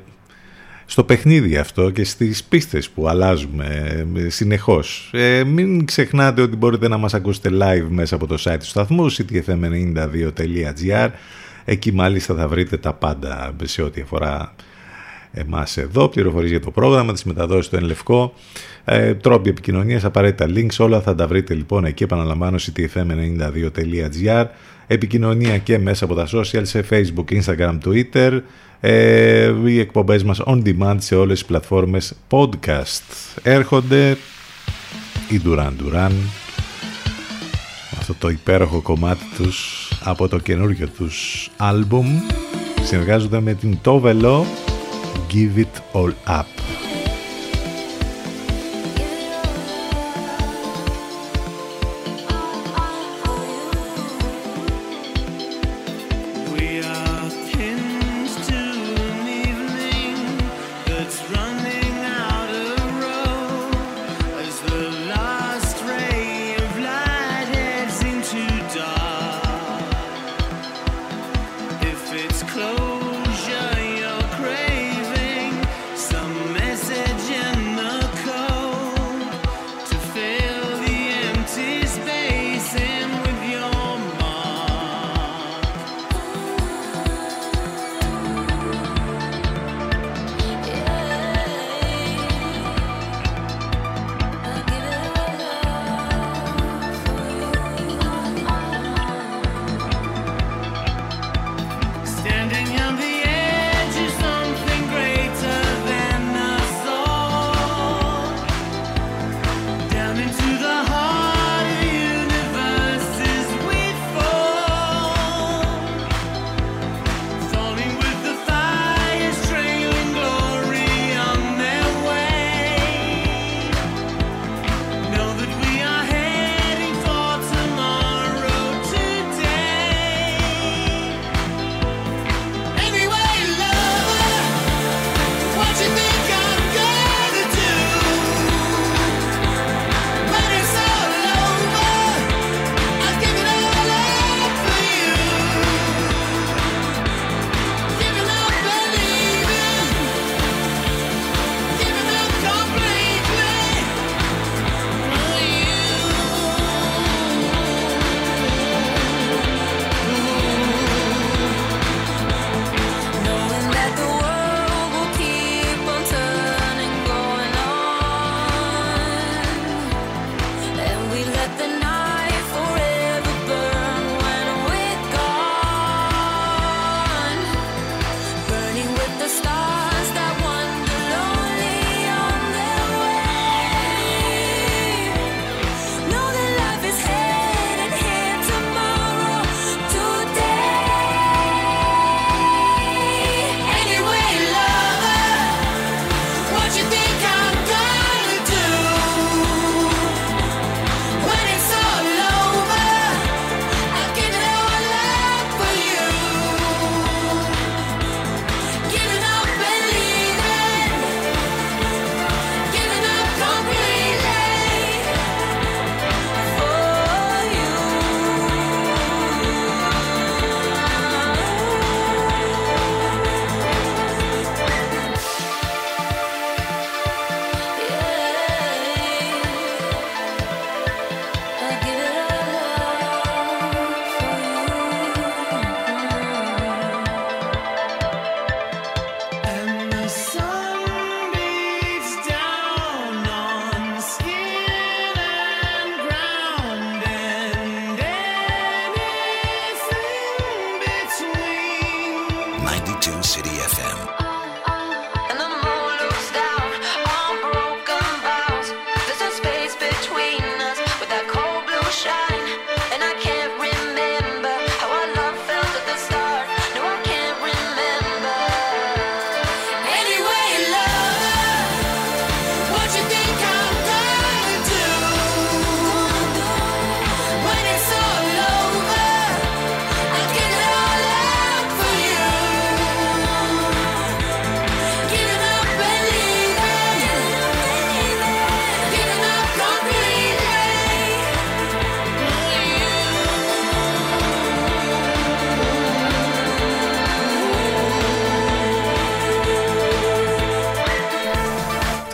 στο παιχνίδι αυτό και στις πίστες που αλλάζουμε ε, συνεχώς. Ε, μην ξεχνάτε ότι μπορείτε να μας ακούσετε live μέσα από το site του σταθμού ctfm92.gr Εκεί μάλιστα θα βρείτε τα πάντα σε ό,τι αφορά εμάς εδώ, πληροφορίες για το πρόγραμμα, τις μεταδόσεις στο Ενλευκό, ε, τρόποι επικοινωνίας, απαραίτητα links, όλα θα τα βρείτε λοιπόν εκεί, επαναλαμβάνω ctfm92.gr επικοινωνία και μέσα από τα social σε facebook, instagram, twitter. Ε, οι εκπομπές μας on demand σε όλες τις πλατφόρμες podcast. Έρχονται οι Duran Duran αυτό το υπέροχο κομμάτι τους από το καινούργιο τους άλμπουμ. Συνεργάζονται με την Tovelo Give It All Up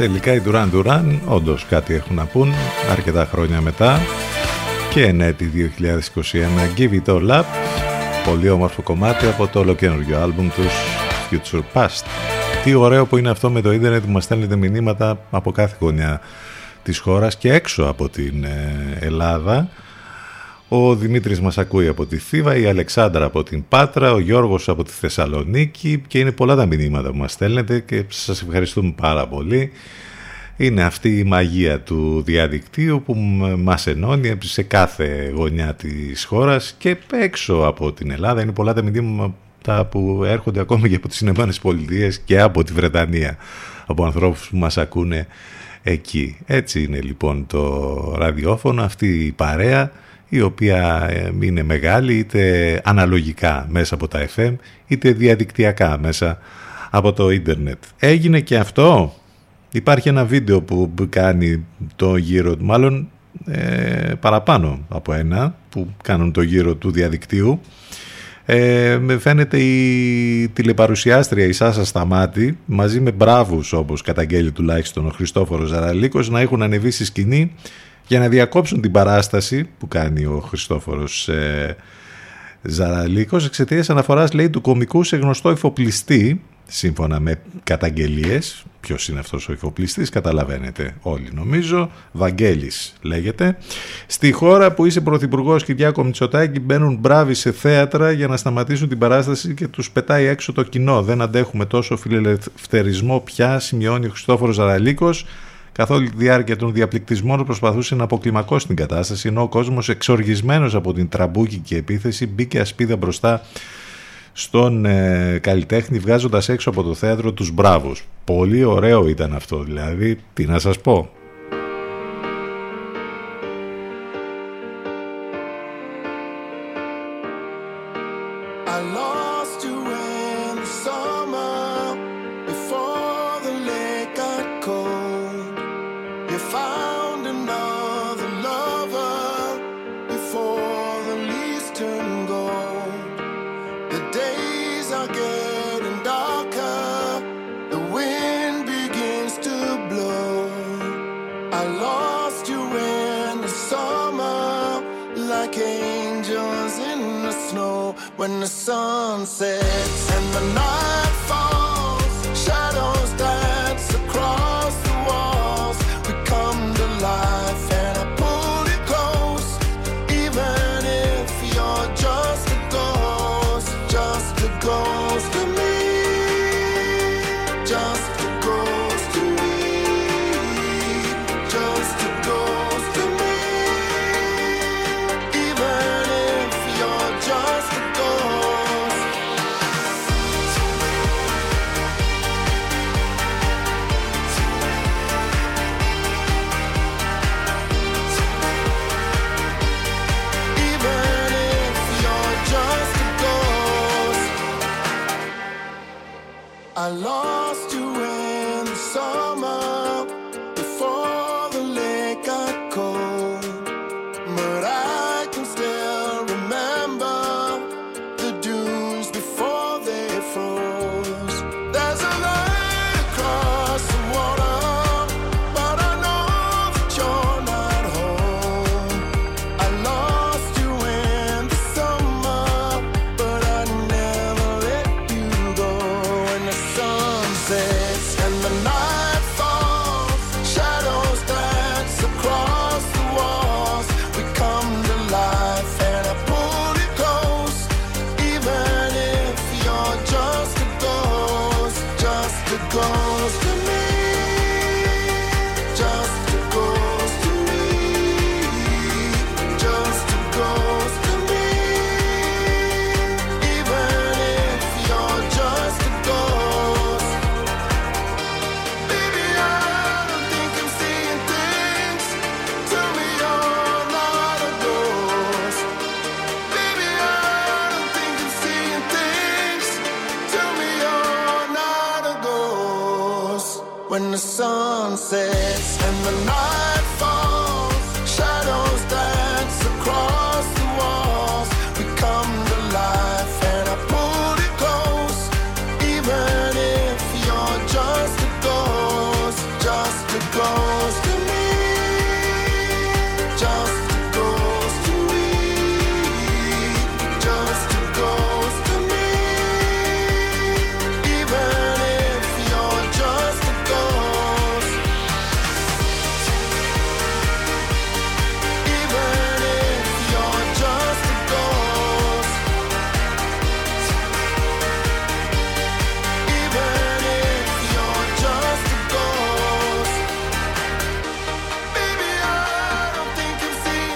Τελικά οι Duran Duran όντως κάτι έχουν να πούν αρκετά χρόνια μετά. Και ενέτη 2021 Give It All Up πολύ όμορφο κομμάτι από το ολοκένουργιο άλμπουμ τους Future Past. Τι ωραίο που είναι αυτό με το ίντερνετ που μας στέλνετε μηνύματα από κάθε γωνιά της χώρας και έξω από την ε, Ελλάδα ο Δημήτρης μας ακούει από τη Θήβα, η Αλεξάνδρα από την Πάτρα, ο Γιώργος από τη Θεσσαλονίκη και είναι πολλά τα μηνύματα που μας στέλνετε και σας ευχαριστούμε πάρα πολύ. Είναι αυτή η μαγεία του διαδικτύου που μας ενώνει σε κάθε γωνιά της χώρας και έξω από την Ελλάδα. Είναι πολλά τα μηνύματα που έρχονται ακόμη και από τις Ηνωμένες Πολιτείες και από τη Βρετανία από ανθρώπους που μας ακούνε εκεί. Έτσι είναι λοιπόν το ραδιόφωνο, αυτή η παρέα η οποία ε, είναι μεγάλη είτε αναλογικά μέσα από τα FM είτε διαδικτυακά μέσα από το ίντερνετ. Έγινε και αυτό. Υπάρχει ένα βίντεο που κάνει το γύρο, μάλλον ε, παραπάνω από ένα που κάνουν το γύρο του διαδικτύου. Ε, με φαίνεται η τηλεπαρουσιάστρια η Σάσα Σταμάτη μαζί με μπράβους όπως καταγγέλει τουλάχιστον ο Χριστόφορος Ζαραλίκος να έχουν ανεβεί στη σκηνή για να διακόψουν την παράσταση που κάνει ο Χριστόφορος ε, Ζαραλίκος εξαιτίας αναφοράς λέει του κομικού σε γνωστό υφοπλιστή σύμφωνα με καταγγελίες Ποιος είναι αυτός ο υφοπλιστής καταλαβαίνετε όλοι νομίζω Βαγγέλης λέγεται στη χώρα που είσαι πρωθυπουργός Κυριάκο Μητσοτάκη μπαίνουν μπράβοι σε θέατρα για να σταματήσουν την παράσταση και τους πετάει έξω το κοινό. Δεν αντέχουμε τόσο φιλελευθερισμό πια σημειώνει ο Χριστόφορος Ζαραλίκος Καθ' όλη τη διάρκεια των διαπληκτισμών προσπαθούσε να αποκλιμακώσει την κατάσταση, ενώ ο κόσμος εξοργισμένος από την τραμπούκικη επίθεση μπήκε ασπίδα μπροστά στον ε, καλλιτέχνη βγάζοντας έξω από το θέατρο τους μπράβους. Πολύ ωραίο ήταν αυτό δηλαδή, τι να σας πω.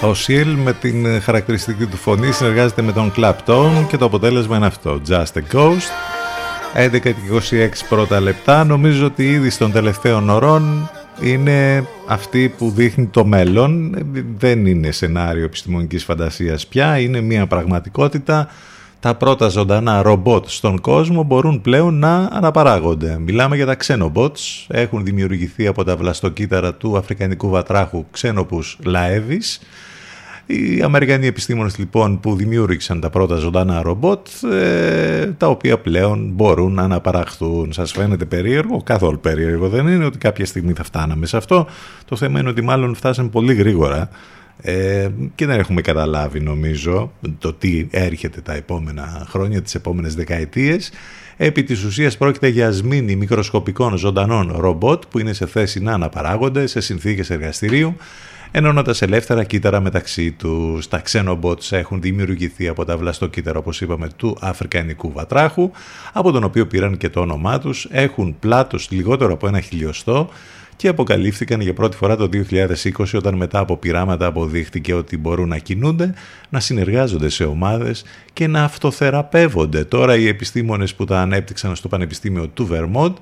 Ο Σιέλ με την χαρακτηριστική του φωνή συνεργάζεται με τον Clapton και το αποτέλεσμα είναι αυτό, Just a Ghost. 11 και 26 πρώτα λεπτά, νομίζω ότι ήδη στον τελευταίο ωρών είναι αυτή που δείχνει το μέλλον. Δεν είναι σενάριο επιστημονικής φαντασίας πια, είναι μια πραγματικότητα. Τα πρώτα ζωντανά ρομπότ στον κόσμο μπορούν πλέον να αναπαράγονται. Μιλάμε για τα ξένομποτς, έχουν δημιουργηθεί από τα βλαστοκύτταρα του αφρικανικού βατράχου ξένοπους λαέβης οι Αμερικανοί επιστήμονες λοιπόν που δημιούργησαν τα πρώτα ζωντανά ρομπότ ε, τα οποία πλέον μπορούν να αναπαραχθούν. Σας φαίνεται περίεργο, καθόλου περίεργο δεν είναι ότι κάποια στιγμή θα φτάναμε σε αυτό. Το θέμα είναι ότι μάλλον φτάσαμε πολύ γρήγορα ε, και δεν έχουμε καταλάβει νομίζω το τι έρχεται τα επόμενα χρόνια, τις επόμενες δεκαετίες. Επί της ουσίας πρόκειται για σμήνη μικροσκοπικών ζωντανών ρομπότ που είναι σε θέση να αναπαράγονται σε συνθήκες εργαστηρίου ενώνοντας ελεύθερα κύτταρα μεταξύ τους. Τα ξένομποτς έχουν δημιουργηθεί από τα βλαστοκύτταρα, όπως είπαμε, του Αφρικανικού βατράχου, από τον οποίο πήραν και το όνομά τους. Έχουν πλάτος λιγότερο από ένα χιλιοστό και αποκαλύφθηκαν για πρώτη φορά το 2020 όταν μετά από πειράματα αποδείχτηκε ότι μπορούν να κινούνται, να συνεργάζονται σε ομάδες και να αυτοθεραπεύονται. Τώρα οι επιστήμονες που τα ανέπτυξαν στο Πανεπιστήμιο του Vermont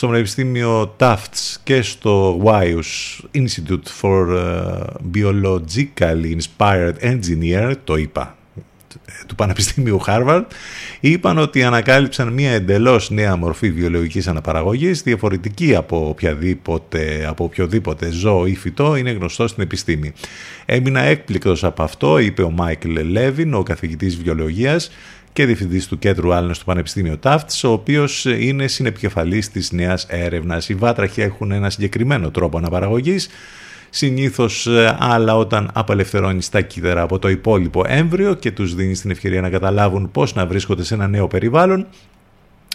στο Πανεπιστήμιο Tufts και στο Wyus Institute for uh, Biologically Inspired Engineer, το είπα, του Πανεπιστήμιου Harvard, είπαν ότι ανακάλυψαν μια εντελώς νέα μορφή βιολογικής αναπαραγωγής, διαφορετική από, οποιαδήποτε, από οποιοδήποτε ζώο ή φυτό, είναι γνωστό στην επιστήμη. Έμεινα έκπληκτος από αυτό, είπε ο Μάικλ Λέβιν, ο καθηγητής βιολογίας, και διευθυντής του κέντρου Άλλων στο Πανεπιστήμιο Ταύτς, ο οποίος είναι συνεπικεφαλής της νέας έρευνας. Οι βάτραχοι έχουν ένα συγκεκριμένο τρόπο αναπαραγωγής. Συνήθως ε, άλλα όταν απελευθερώνεις τα κύτταρα από το υπόλοιπο έμβριο και τους δίνεις την ευκαιρία να καταλάβουν πώς να βρίσκονται σε ένα νέο περιβάλλον.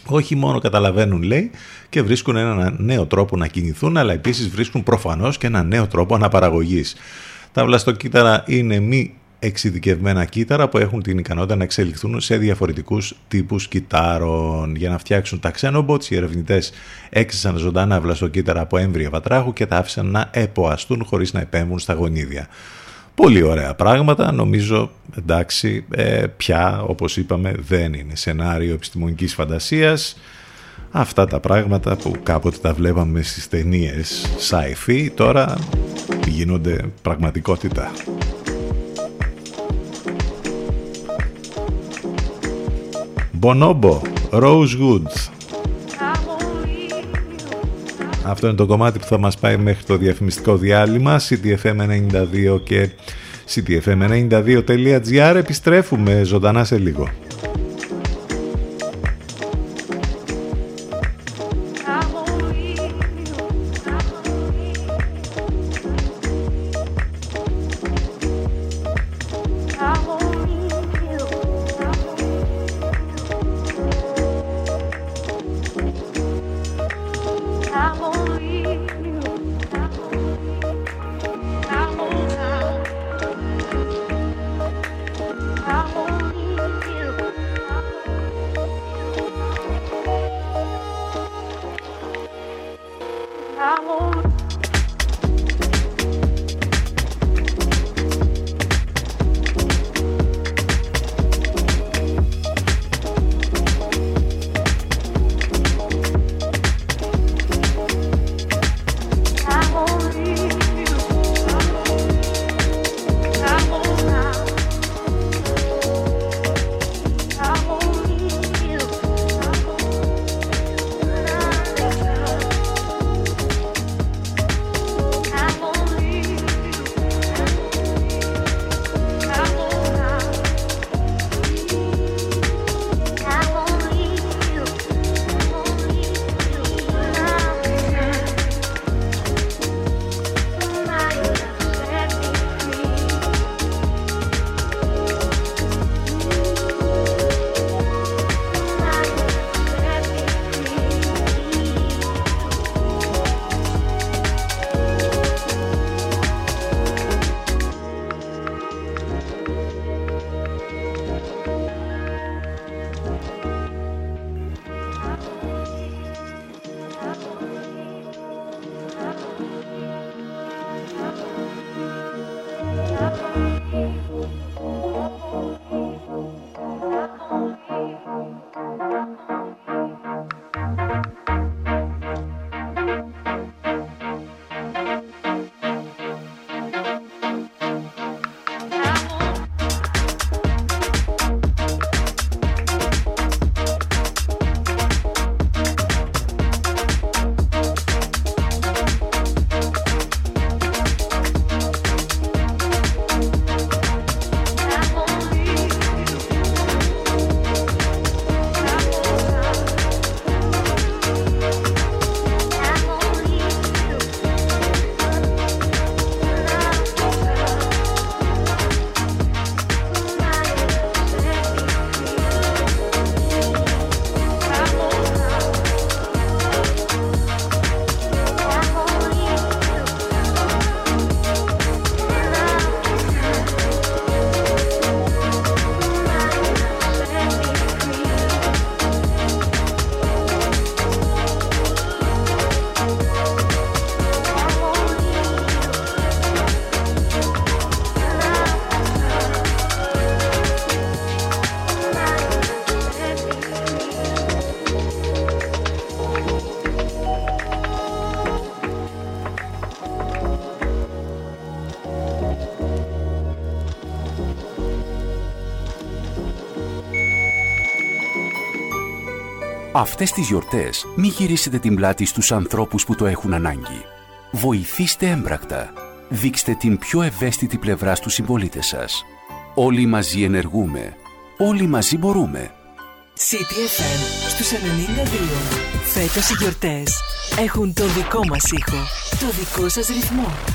Όχι μόνο καταλαβαίνουν, λέει, και βρίσκουν ένα νέο τρόπο να κινηθούν, αλλά επίσης βρίσκουν προφανώς και ένα νέο τρόπο αναπαραγωγής. Τα βλαστοκύτταρα είναι μη εξειδικευμένα κύτταρα που έχουν την ικανότητα να εξελιχθούν σε διαφορετικούς τύπους κυτάρων. Για να φτιάξουν τα ξένομποτς, οι ερευνητές έξισαν ζωντανά βλαστοκύτταρα από έμβρια βατράχου και τα άφησαν να εποαστούν χωρίς να επέμβουν στα γονίδια. Πολύ ωραία πράγματα, νομίζω εντάξει ε, πια όπως είπαμε δεν είναι σενάριο επιστημονικής φαντασίας. Αυτά τα πράγματα που κάποτε τα βλέπαμε στις ταινίες sci-fi τώρα γίνονται πραγματικότητα. Bonobo, Rosewood. Αυτό είναι το κομμάτι που θα μας πάει μέχρι το διαφημιστικό διάλειμμα CTFM92 και ctfm92.gr επιστρέφουμε ζωντανά σε λίγο. Αυτές τις γιορτές μη γυρίσετε την πλάτη στους ανθρώπους που το έχουν ανάγκη. Βοηθήστε έμπρακτα. Δείξτε την πιο ευαίσθητη πλευρά στους συμπολίτες σας. Όλοι μαζί ενεργούμε. Όλοι μαζί μπορούμε. CTFM στους 92. Φέτος οι γιορτές έχουν το δικό μας ήχο, το δικό σας ρυθμό.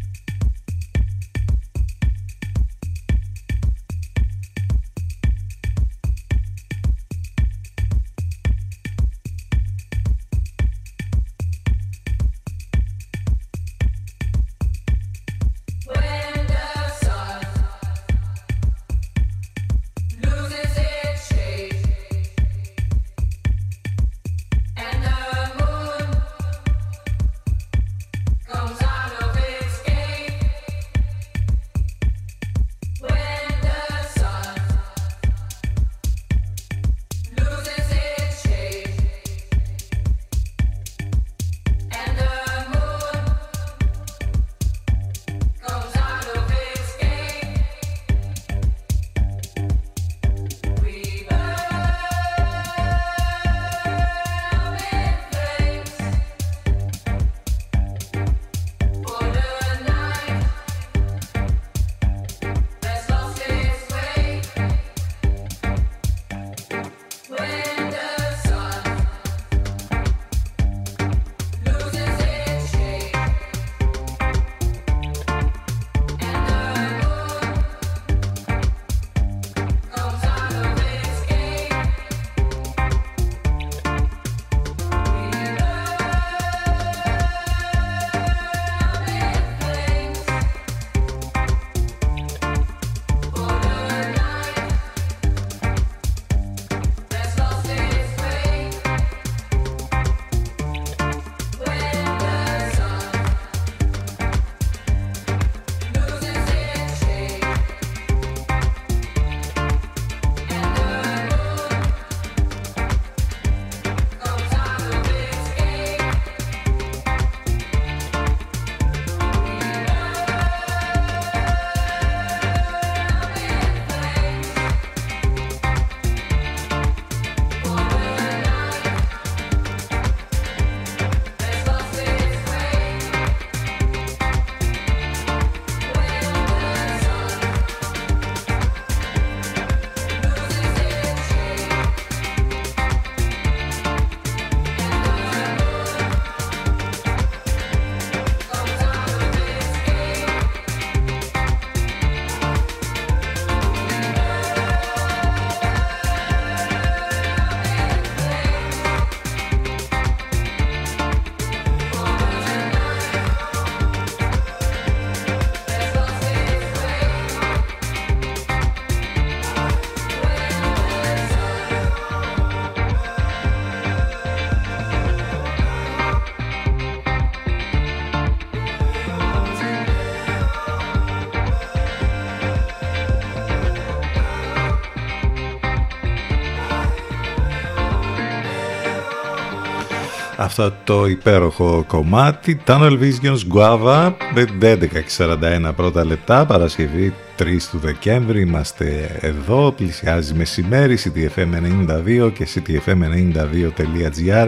Το υπέροχο κομμάτι. Tunnel Visions Guava. Με 11.41 πρώτα λεπτά Παρασκευή 3 του Δεκέμβρη. Είμαστε εδώ πλησιάζει μεσημέρι CTFM92 και CTFM92.gr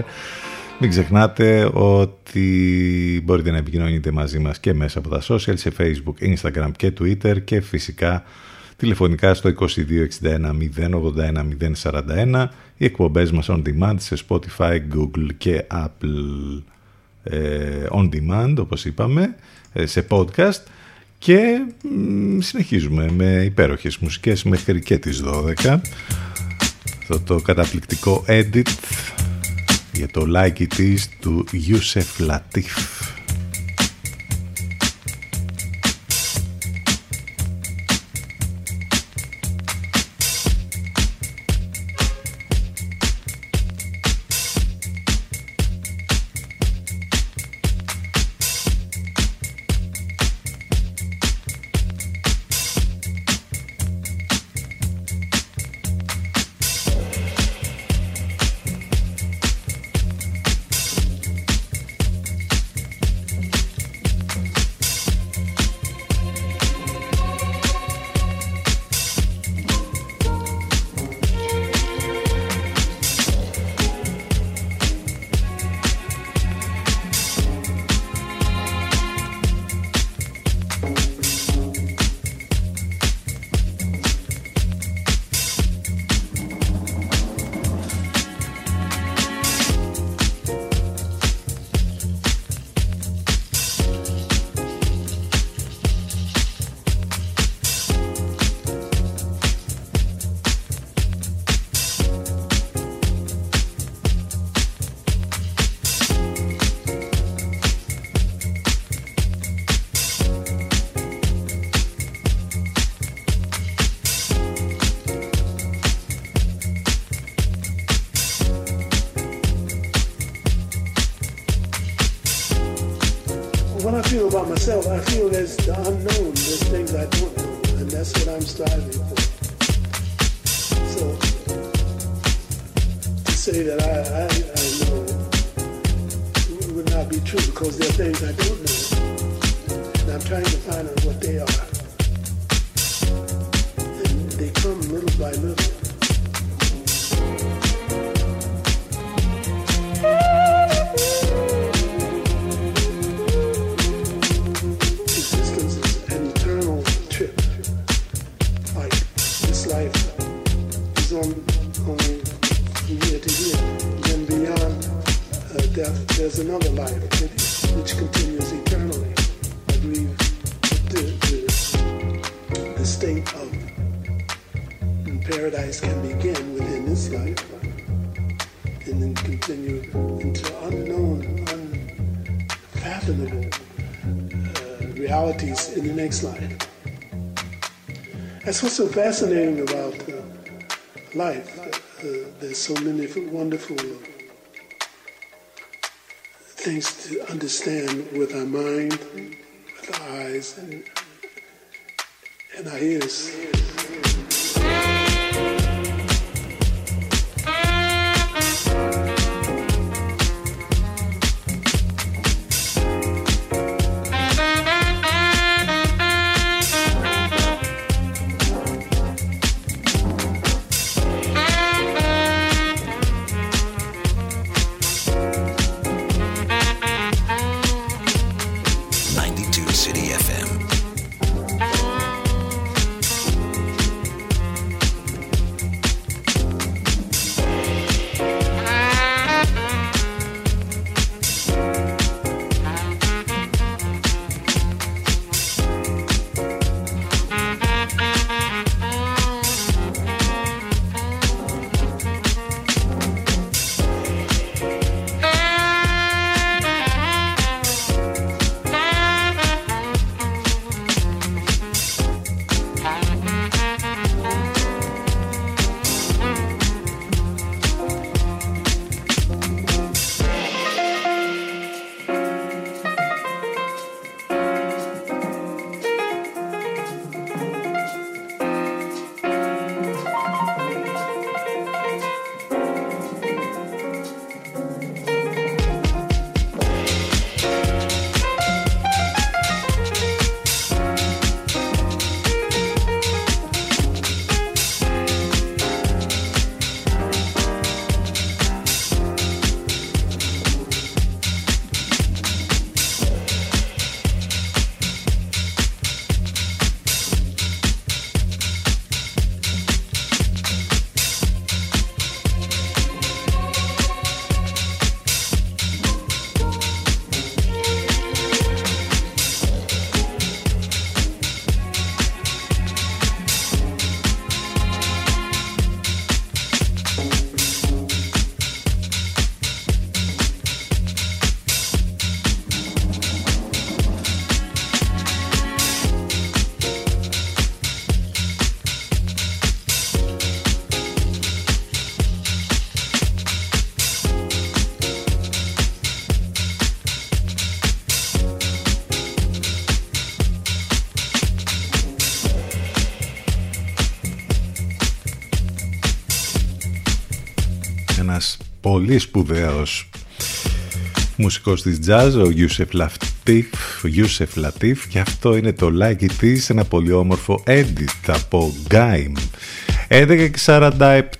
μην ξεχνάτε ότι μπορείτε να επικοινωνείτε μαζί μας και μέσα από τα social σε Facebook, Instagram και Twitter και φυσικά τηλεφωνικά στο 2261 081 041 οι εκπομπές μας on demand σε Spotify, Google και Apple ε, on demand όπως είπαμε ε, σε podcast. Και συνεχίζουμε με υπέροχες μουσικές μέχρι και τις 12 αυτό το καταπληκτικό edit για το Like It Is του Yusef Latif myself, I feel there's the unknown, there's things I don't know, and that's what I'm striving for. What's so fascinating about uh, life. Uh, there's so many wonderful things to understand with our mind, with our eyes, and, and our ears. Πολύ σπουδαίος μουσικός της jazz, ο Γιούσεφ Λατίφ, Γιούσεφ Λατίφ και αυτό είναι το like it is, ένα πολύ όμορφο edit από Gaim. 11 και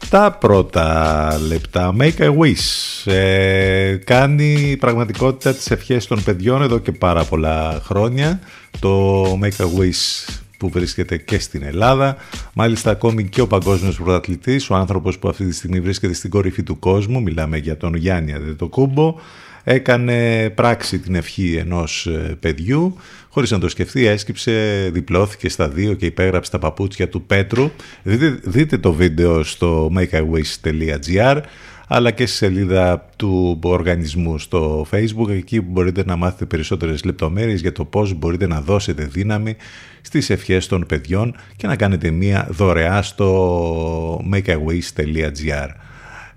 47 πρώτα λεπτά, Make a Wish. Ε, κάνει πραγματικότητα τις ευχές των παιδιών εδώ και πάρα πολλά χρόνια. Το Make a Wish που βρίσκεται και στην Ελλάδα. Μάλιστα ακόμη και ο παγκόσμιος πρωταθλητής, ο άνθρωπος που αυτή τη στιγμή βρίσκεται στην κορυφή του κόσμου, μιλάμε για τον Γιάννη Αδετοκούμπο, έκανε πράξη την ευχή ενός ε, παιδιού, χωρίς να το σκεφτεί έσκυψε, διπλώθηκε στα δύο και υπέγραψε τα παπούτσια του Πέτρου. Δείτε, δείτε το βίντεο στο makeawish.gr αλλά και στη σελίδα του οργανισμού στο facebook εκεί που μπορείτε να μάθετε περισσότερες λεπτομέρειες για το πώς μπορείτε να δώσετε δύναμη στις ευχές των παιδιών και να κάνετε μία δωρεά στο makeawish.gr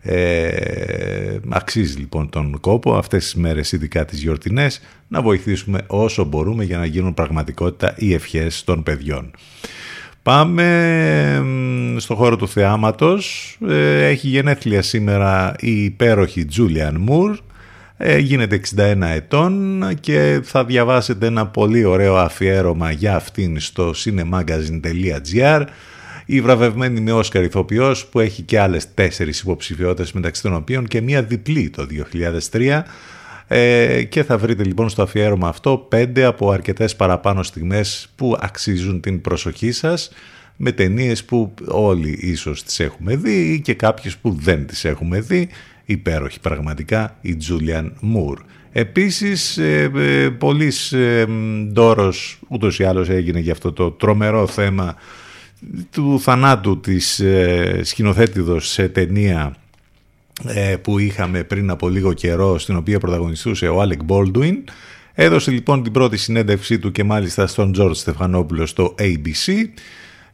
Ε, αξίζει λοιπόν τον κόπο αυτές τις μέρες ειδικά τις γιορτινές να βοηθήσουμε όσο μπορούμε για να γίνουν πραγματικότητα οι ευχές των παιδιών. Πάμε στο χώρο του θεάματος. Ε, έχει γενέθλια σήμερα η υπέροχη Τζούλιαν Μουρ. Ε, γίνεται 61 ετών και θα διαβάσετε ένα πολύ ωραίο αφιέρωμα για αυτήν στο cinemagazine.gr η βραβευμένη με Όσκαρ ηθοποιός που έχει και άλλες τέσσερις υποψηφιότητες μεταξύ των οποίων και μία διπλή το 2003 ε, και θα βρείτε λοιπόν στο αφιέρωμα αυτό πέντε από αρκετές παραπάνω στιγμές που αξίζουν την προσοχή σας με ταινίες που όλοι ίσως τις έχουμε δει ή και κάποιες που δεν τις έχουμε δει υπέροχη πραγματικά η Τζούλιαν Μουρ. Επίσης, ε, ε, πολλής ε, ντόρος ούτως ή άλλως έγινε για αυτό το τρομερό θέμα του θανάτου της ε, σκηνοθέτηδος σε ταινία ε, που είχαμε πριν από λίγο καιρό στην οποία πρωταγωνιστούσε ο Άλεκ Μπόλντουιν. Έδωσε λοιπόν την πρώτη συνέντευξή του και μάλιστα στον Τζορτζ Στεφανόπουλο στο ABC.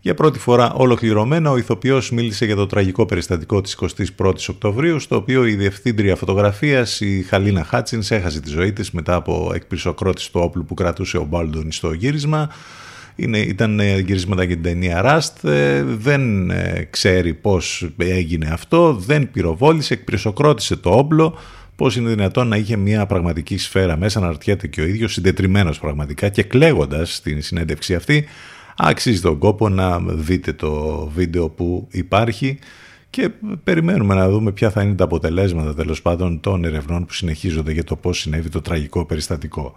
Για πρώτη φορά ολοκληρωμένα ο ηθοποιός μίλησε για το τραγικό περιστατικό της 21ης Οκτωβρίου στο οποίο η διευθύντρια φωτογραφίας η Χαλίνα Χάτσινς έχασε τη ζωή της μετά από εκπυρσοκρότηση του όπλου που κρατούσε ο Μπόλντουιν στο γύρισμα είναι, ήταν ε, γυρίσματα για την ταινία Rust, ε, δεν ε, ξέρει πώς έγινε αυτό, δεν πυροβόλησε, εκπρισοκρότησε το όπλο, πώς είναι δυνατόν να είχε μια πραγματική σφαίρα μέσα, να αρτιέται και ο ίδιος συντετριμένος πραγματικά και κλαίγοντας στην συνέντευξη αυτή, αξίζει τον κόπο να δείτε το βίντεο που υπάρχει και περιμένουμε να δούμε ποια θα είναι τα αποτελέσματα τέλος πάντων των ερευνών που συνεχίζονται για το πώς συνέβη το τραγικό περιστατικό.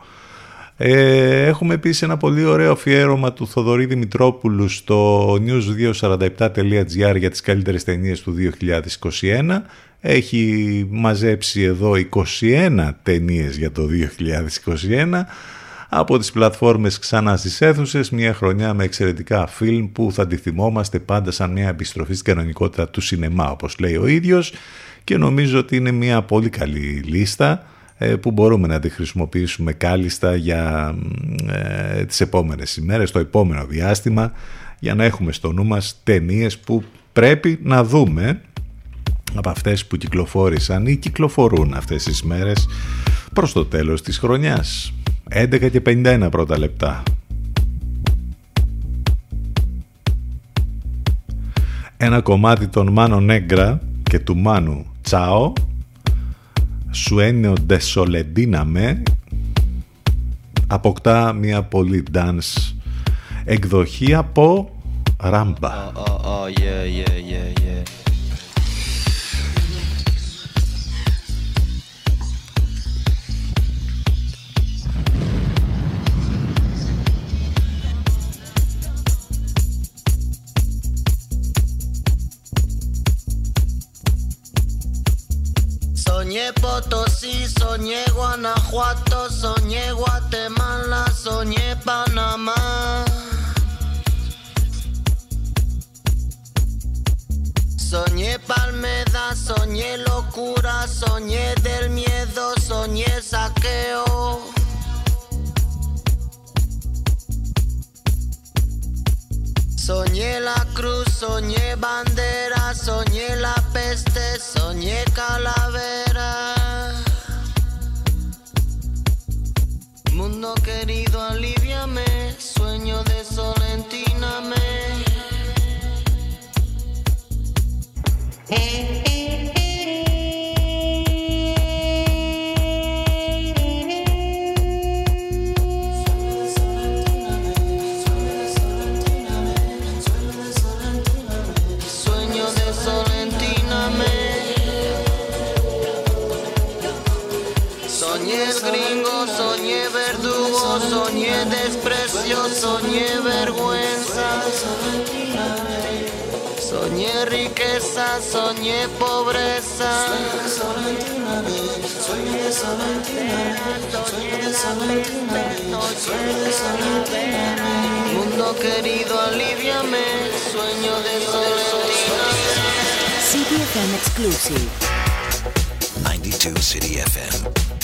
Ε, έχουμε επίσης ένα πολύ ωραίο αφιέρωμα του Θοδωρή Δημητρόπουλου στο news247.gr για τις καλύτερες ταινίες του 2021. Έχει μαζέψει εδώ 21 ταινίες για το 2021 από τις πλατφόρμες ξανά στις αίθουσες, μια χρονιά με εξαιρετικά φιλμ που θα τη θυμόμαστε πάντα σαν μια επιστροφή στην κανονικότητα του σινεμά όπως λέει ο ίδιος. Και νομίζω ότι είναι μια πολύ καλή λίστα. ε, που μπορούμε να τη χρησιμοποιήσουμε κάλλιστα για ε, τις επόμενες ημέρες, το επόμενο διάστημα για να έχουμε στο νου μας ταινίες που πρέπει να δούμε από αυτές που κυκλοφόρησαν ή κυκλοφορούν αυτές τις μέρες προς το τέλος της χρονιάς. 11 και 51 πρώτα λεπτά. Ένα κομμάτι των Μάνο Νέγκρα και του Μάνου Τσάο σου ένεο ντεσολεντίνα με αποκτά μια πολύ dance εκδοχή από ράμπα. Soñé Potosí, soñé Guanajuato, soñé Guatemala, soñé Panamá. Soñé Palmeda, soñé locura, soñé del miedo, soñé saqueo. Soñé la cruz, soñé bandera, soñé la peste, soñé calavera. Mundo querido, aliviame, sueño de solentíname. Sueño soñé vergüenza. Soñé riqueza, soñé pobreza. Mundo querido, aliviame, sueño de soledad. CDFM exclusive. 92 City FM.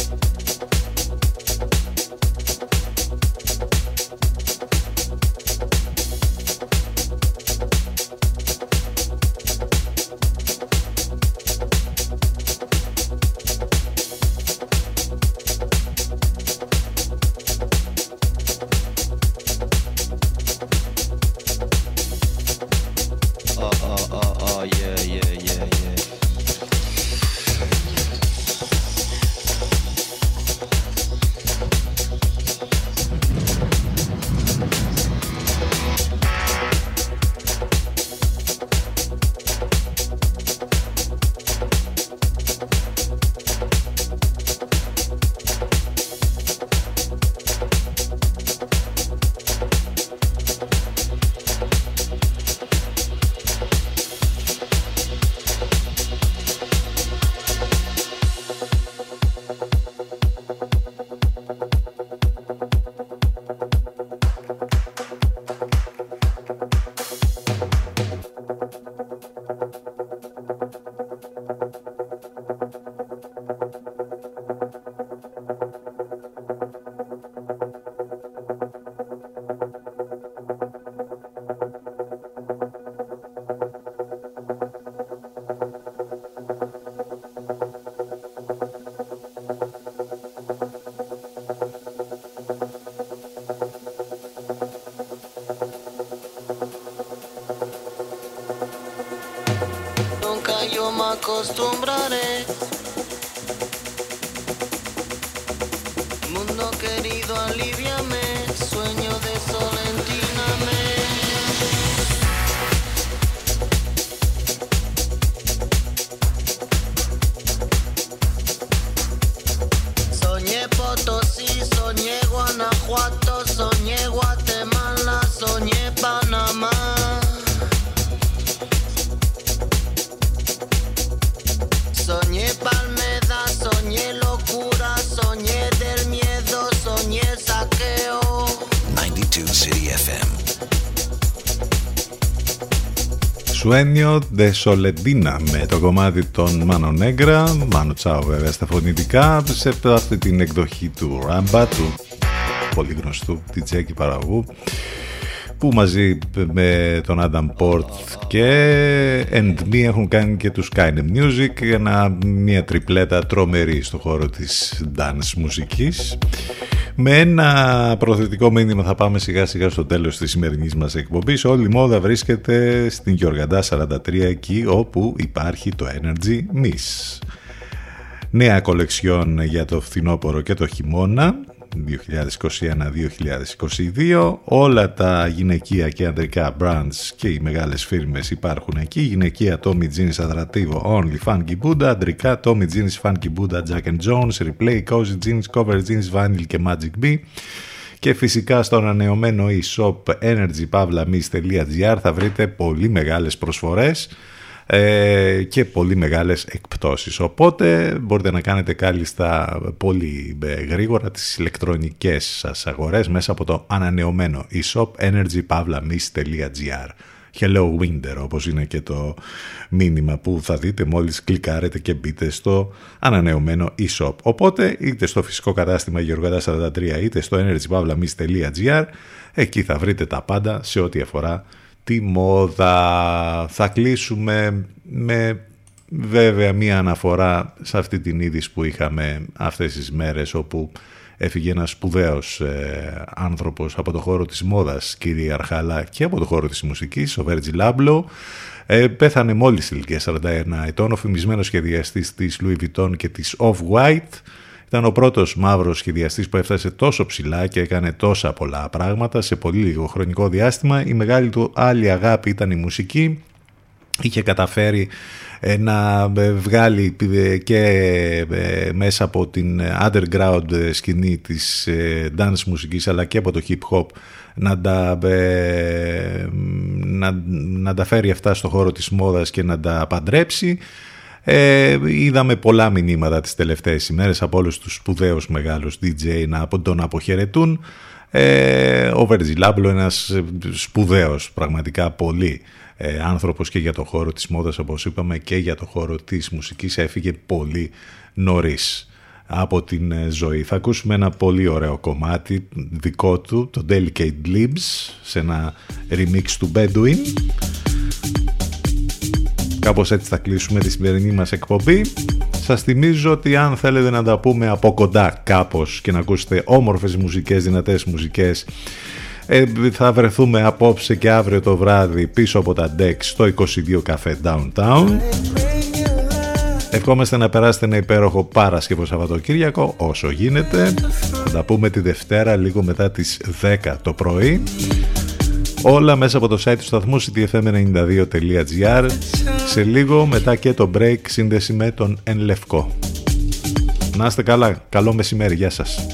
Acostumbraré. Σουένιο de Soledina με το κομμάτι των Μάνο Νέγκρα, Μάνο Τσάο βέβαια στα φωνητικά, σε αυτή την εκδοχή του Ράμπα, του πολύ γνωστού DJ και παραγωγού, που μαζί με τον Adam Port και And Me έχουν κάνει και τους Kind of Music, ένα, μια τριπλέτα τρομερή στο χώρο της dance μουσικής. Με ένα προθετικό μήνυμα θα πάμε σιγά σιγά στο τέλος της σημερινής μας εκπομπής. Όλη η μόδα βρίσκεται στην Γιοργαντά 43 εκεί όπου υπάρχει το Energy Miss. Νέα κολεξιόν για το φθινόπωρο και το χειμώνα 2021-2022 όλα τα γυναικεία και ανδρικά brands και οι μεγάλες φίρμες υπάρχουν εκεί γυναικεία Tommy Jeans Adrativo Only Funky Buddha ανδρικά Tommy Jeans Funky Buddha Jack and Jones Replay Cozy Jeans Cover Jeans Vinyl και Magic B και φυσικά στο ανανεωμένο e-shop energypavlamis.gr θα βρείτε πολύ μεγάλες προσφορές ε, και πολύ μεγάλες εκπτώσεις. Οπότε μπορείτε να κάνετε κάλλιστα πολύ ε, γρήγορα τις ηλεκτρονικές σας αγορές μέσα από το ανανεωμένο e-shop energypavlamis.gr Hello Winter όπως είναι και το μήνυμα που θα δείτε μόλις κλικάρετε και μπείτε στο ανανεωμένο e-shop. Οπότε είτε στο φυσικό κατάστημα Γεωργάτα 43 είτε στο energypavlamis.gr εκεί θα βρείτε τα πάντα σε ό,τι αφορά τη μόδα. Θα κλείσουμε με βέβαια μία αναφορά σε αυτή την είδηση που είχαμε αυτές τις μέρες όπου έφυγε ένας σπουδαίος ε, άνθρωπος από το χώρο της μόδας κυρίαρχα και από το χώρο της μουσικής, ο Βέρτζι Λάμπλο. Ε, πέθανε μόλις ηλικία 41 ετών, ο φημισμένος σχεδιαστής της Louis Vuitton και της Off-White ήταν ο πρώτος μαύρος σχεδιαστής που έφτασε τόσο ψηλά και έκανε τόσα πολλά πράγματα σε πολύ λίγο χρονικό διάστημα. Η μεγάλη του άλλη αγάπη ήταν η μουσική. Είχε καταφέρει ε, να ε, βγάλει ε, και μέσα από την underground σκηνή της dance μουσικής αλλά και από το hip hop να τα, να, να τα φέρει αυτά στο χώρο της μόδας και να τα παντρέψει ε, είδαμε πολλά μηνύματα τις τελευταίες ημέρες από όλους τους σπουδαίους μεγάλους DJ να τον αποχαιρετούν. Ε, ο Βερζιλάμπλο ένας σπουδαίος πραγματικά πολύ ε, άνθρωπος και για το χώρο της μόδας όπως είπαμε και για το χώρο της μουσικής έφυγε πολύ νωρίς από την ε, ζωή. Θα ακούσουμε ένα πολύ ωραίο κομμάτι δικό του, το Delicate Lips, σε ένα remix του Bedouin. Κάπως έτσι θα κλείσουμε τη σημερινή μας εκπομπή. Σας θυμίζω ότι αν θέλετε να τα πούμε από κοντά κάπως και να ακούσετε όμορφες μουσικές, δυνατές μουσικές ε, θα βρεθούμε απόψε και αύριο το βράδυ πίσω από τα decks στο 22 Café Downtown. Ευχόμαστε να περάσετε ένα υπέροχο Παρασκευό Σαββατοκύριακο όσο γίνεται. Θα τα πούμε τη Δευτέρα λίγο μετά τις 10 το πρωί. Όλα μέσα από το site του σταθμού ctfm92.gr Σε λίγο μετά και το break σύνδεση με τον Εν Λευκό. Να είστε καλά. Καλό μεσημέρι. Γεια σας.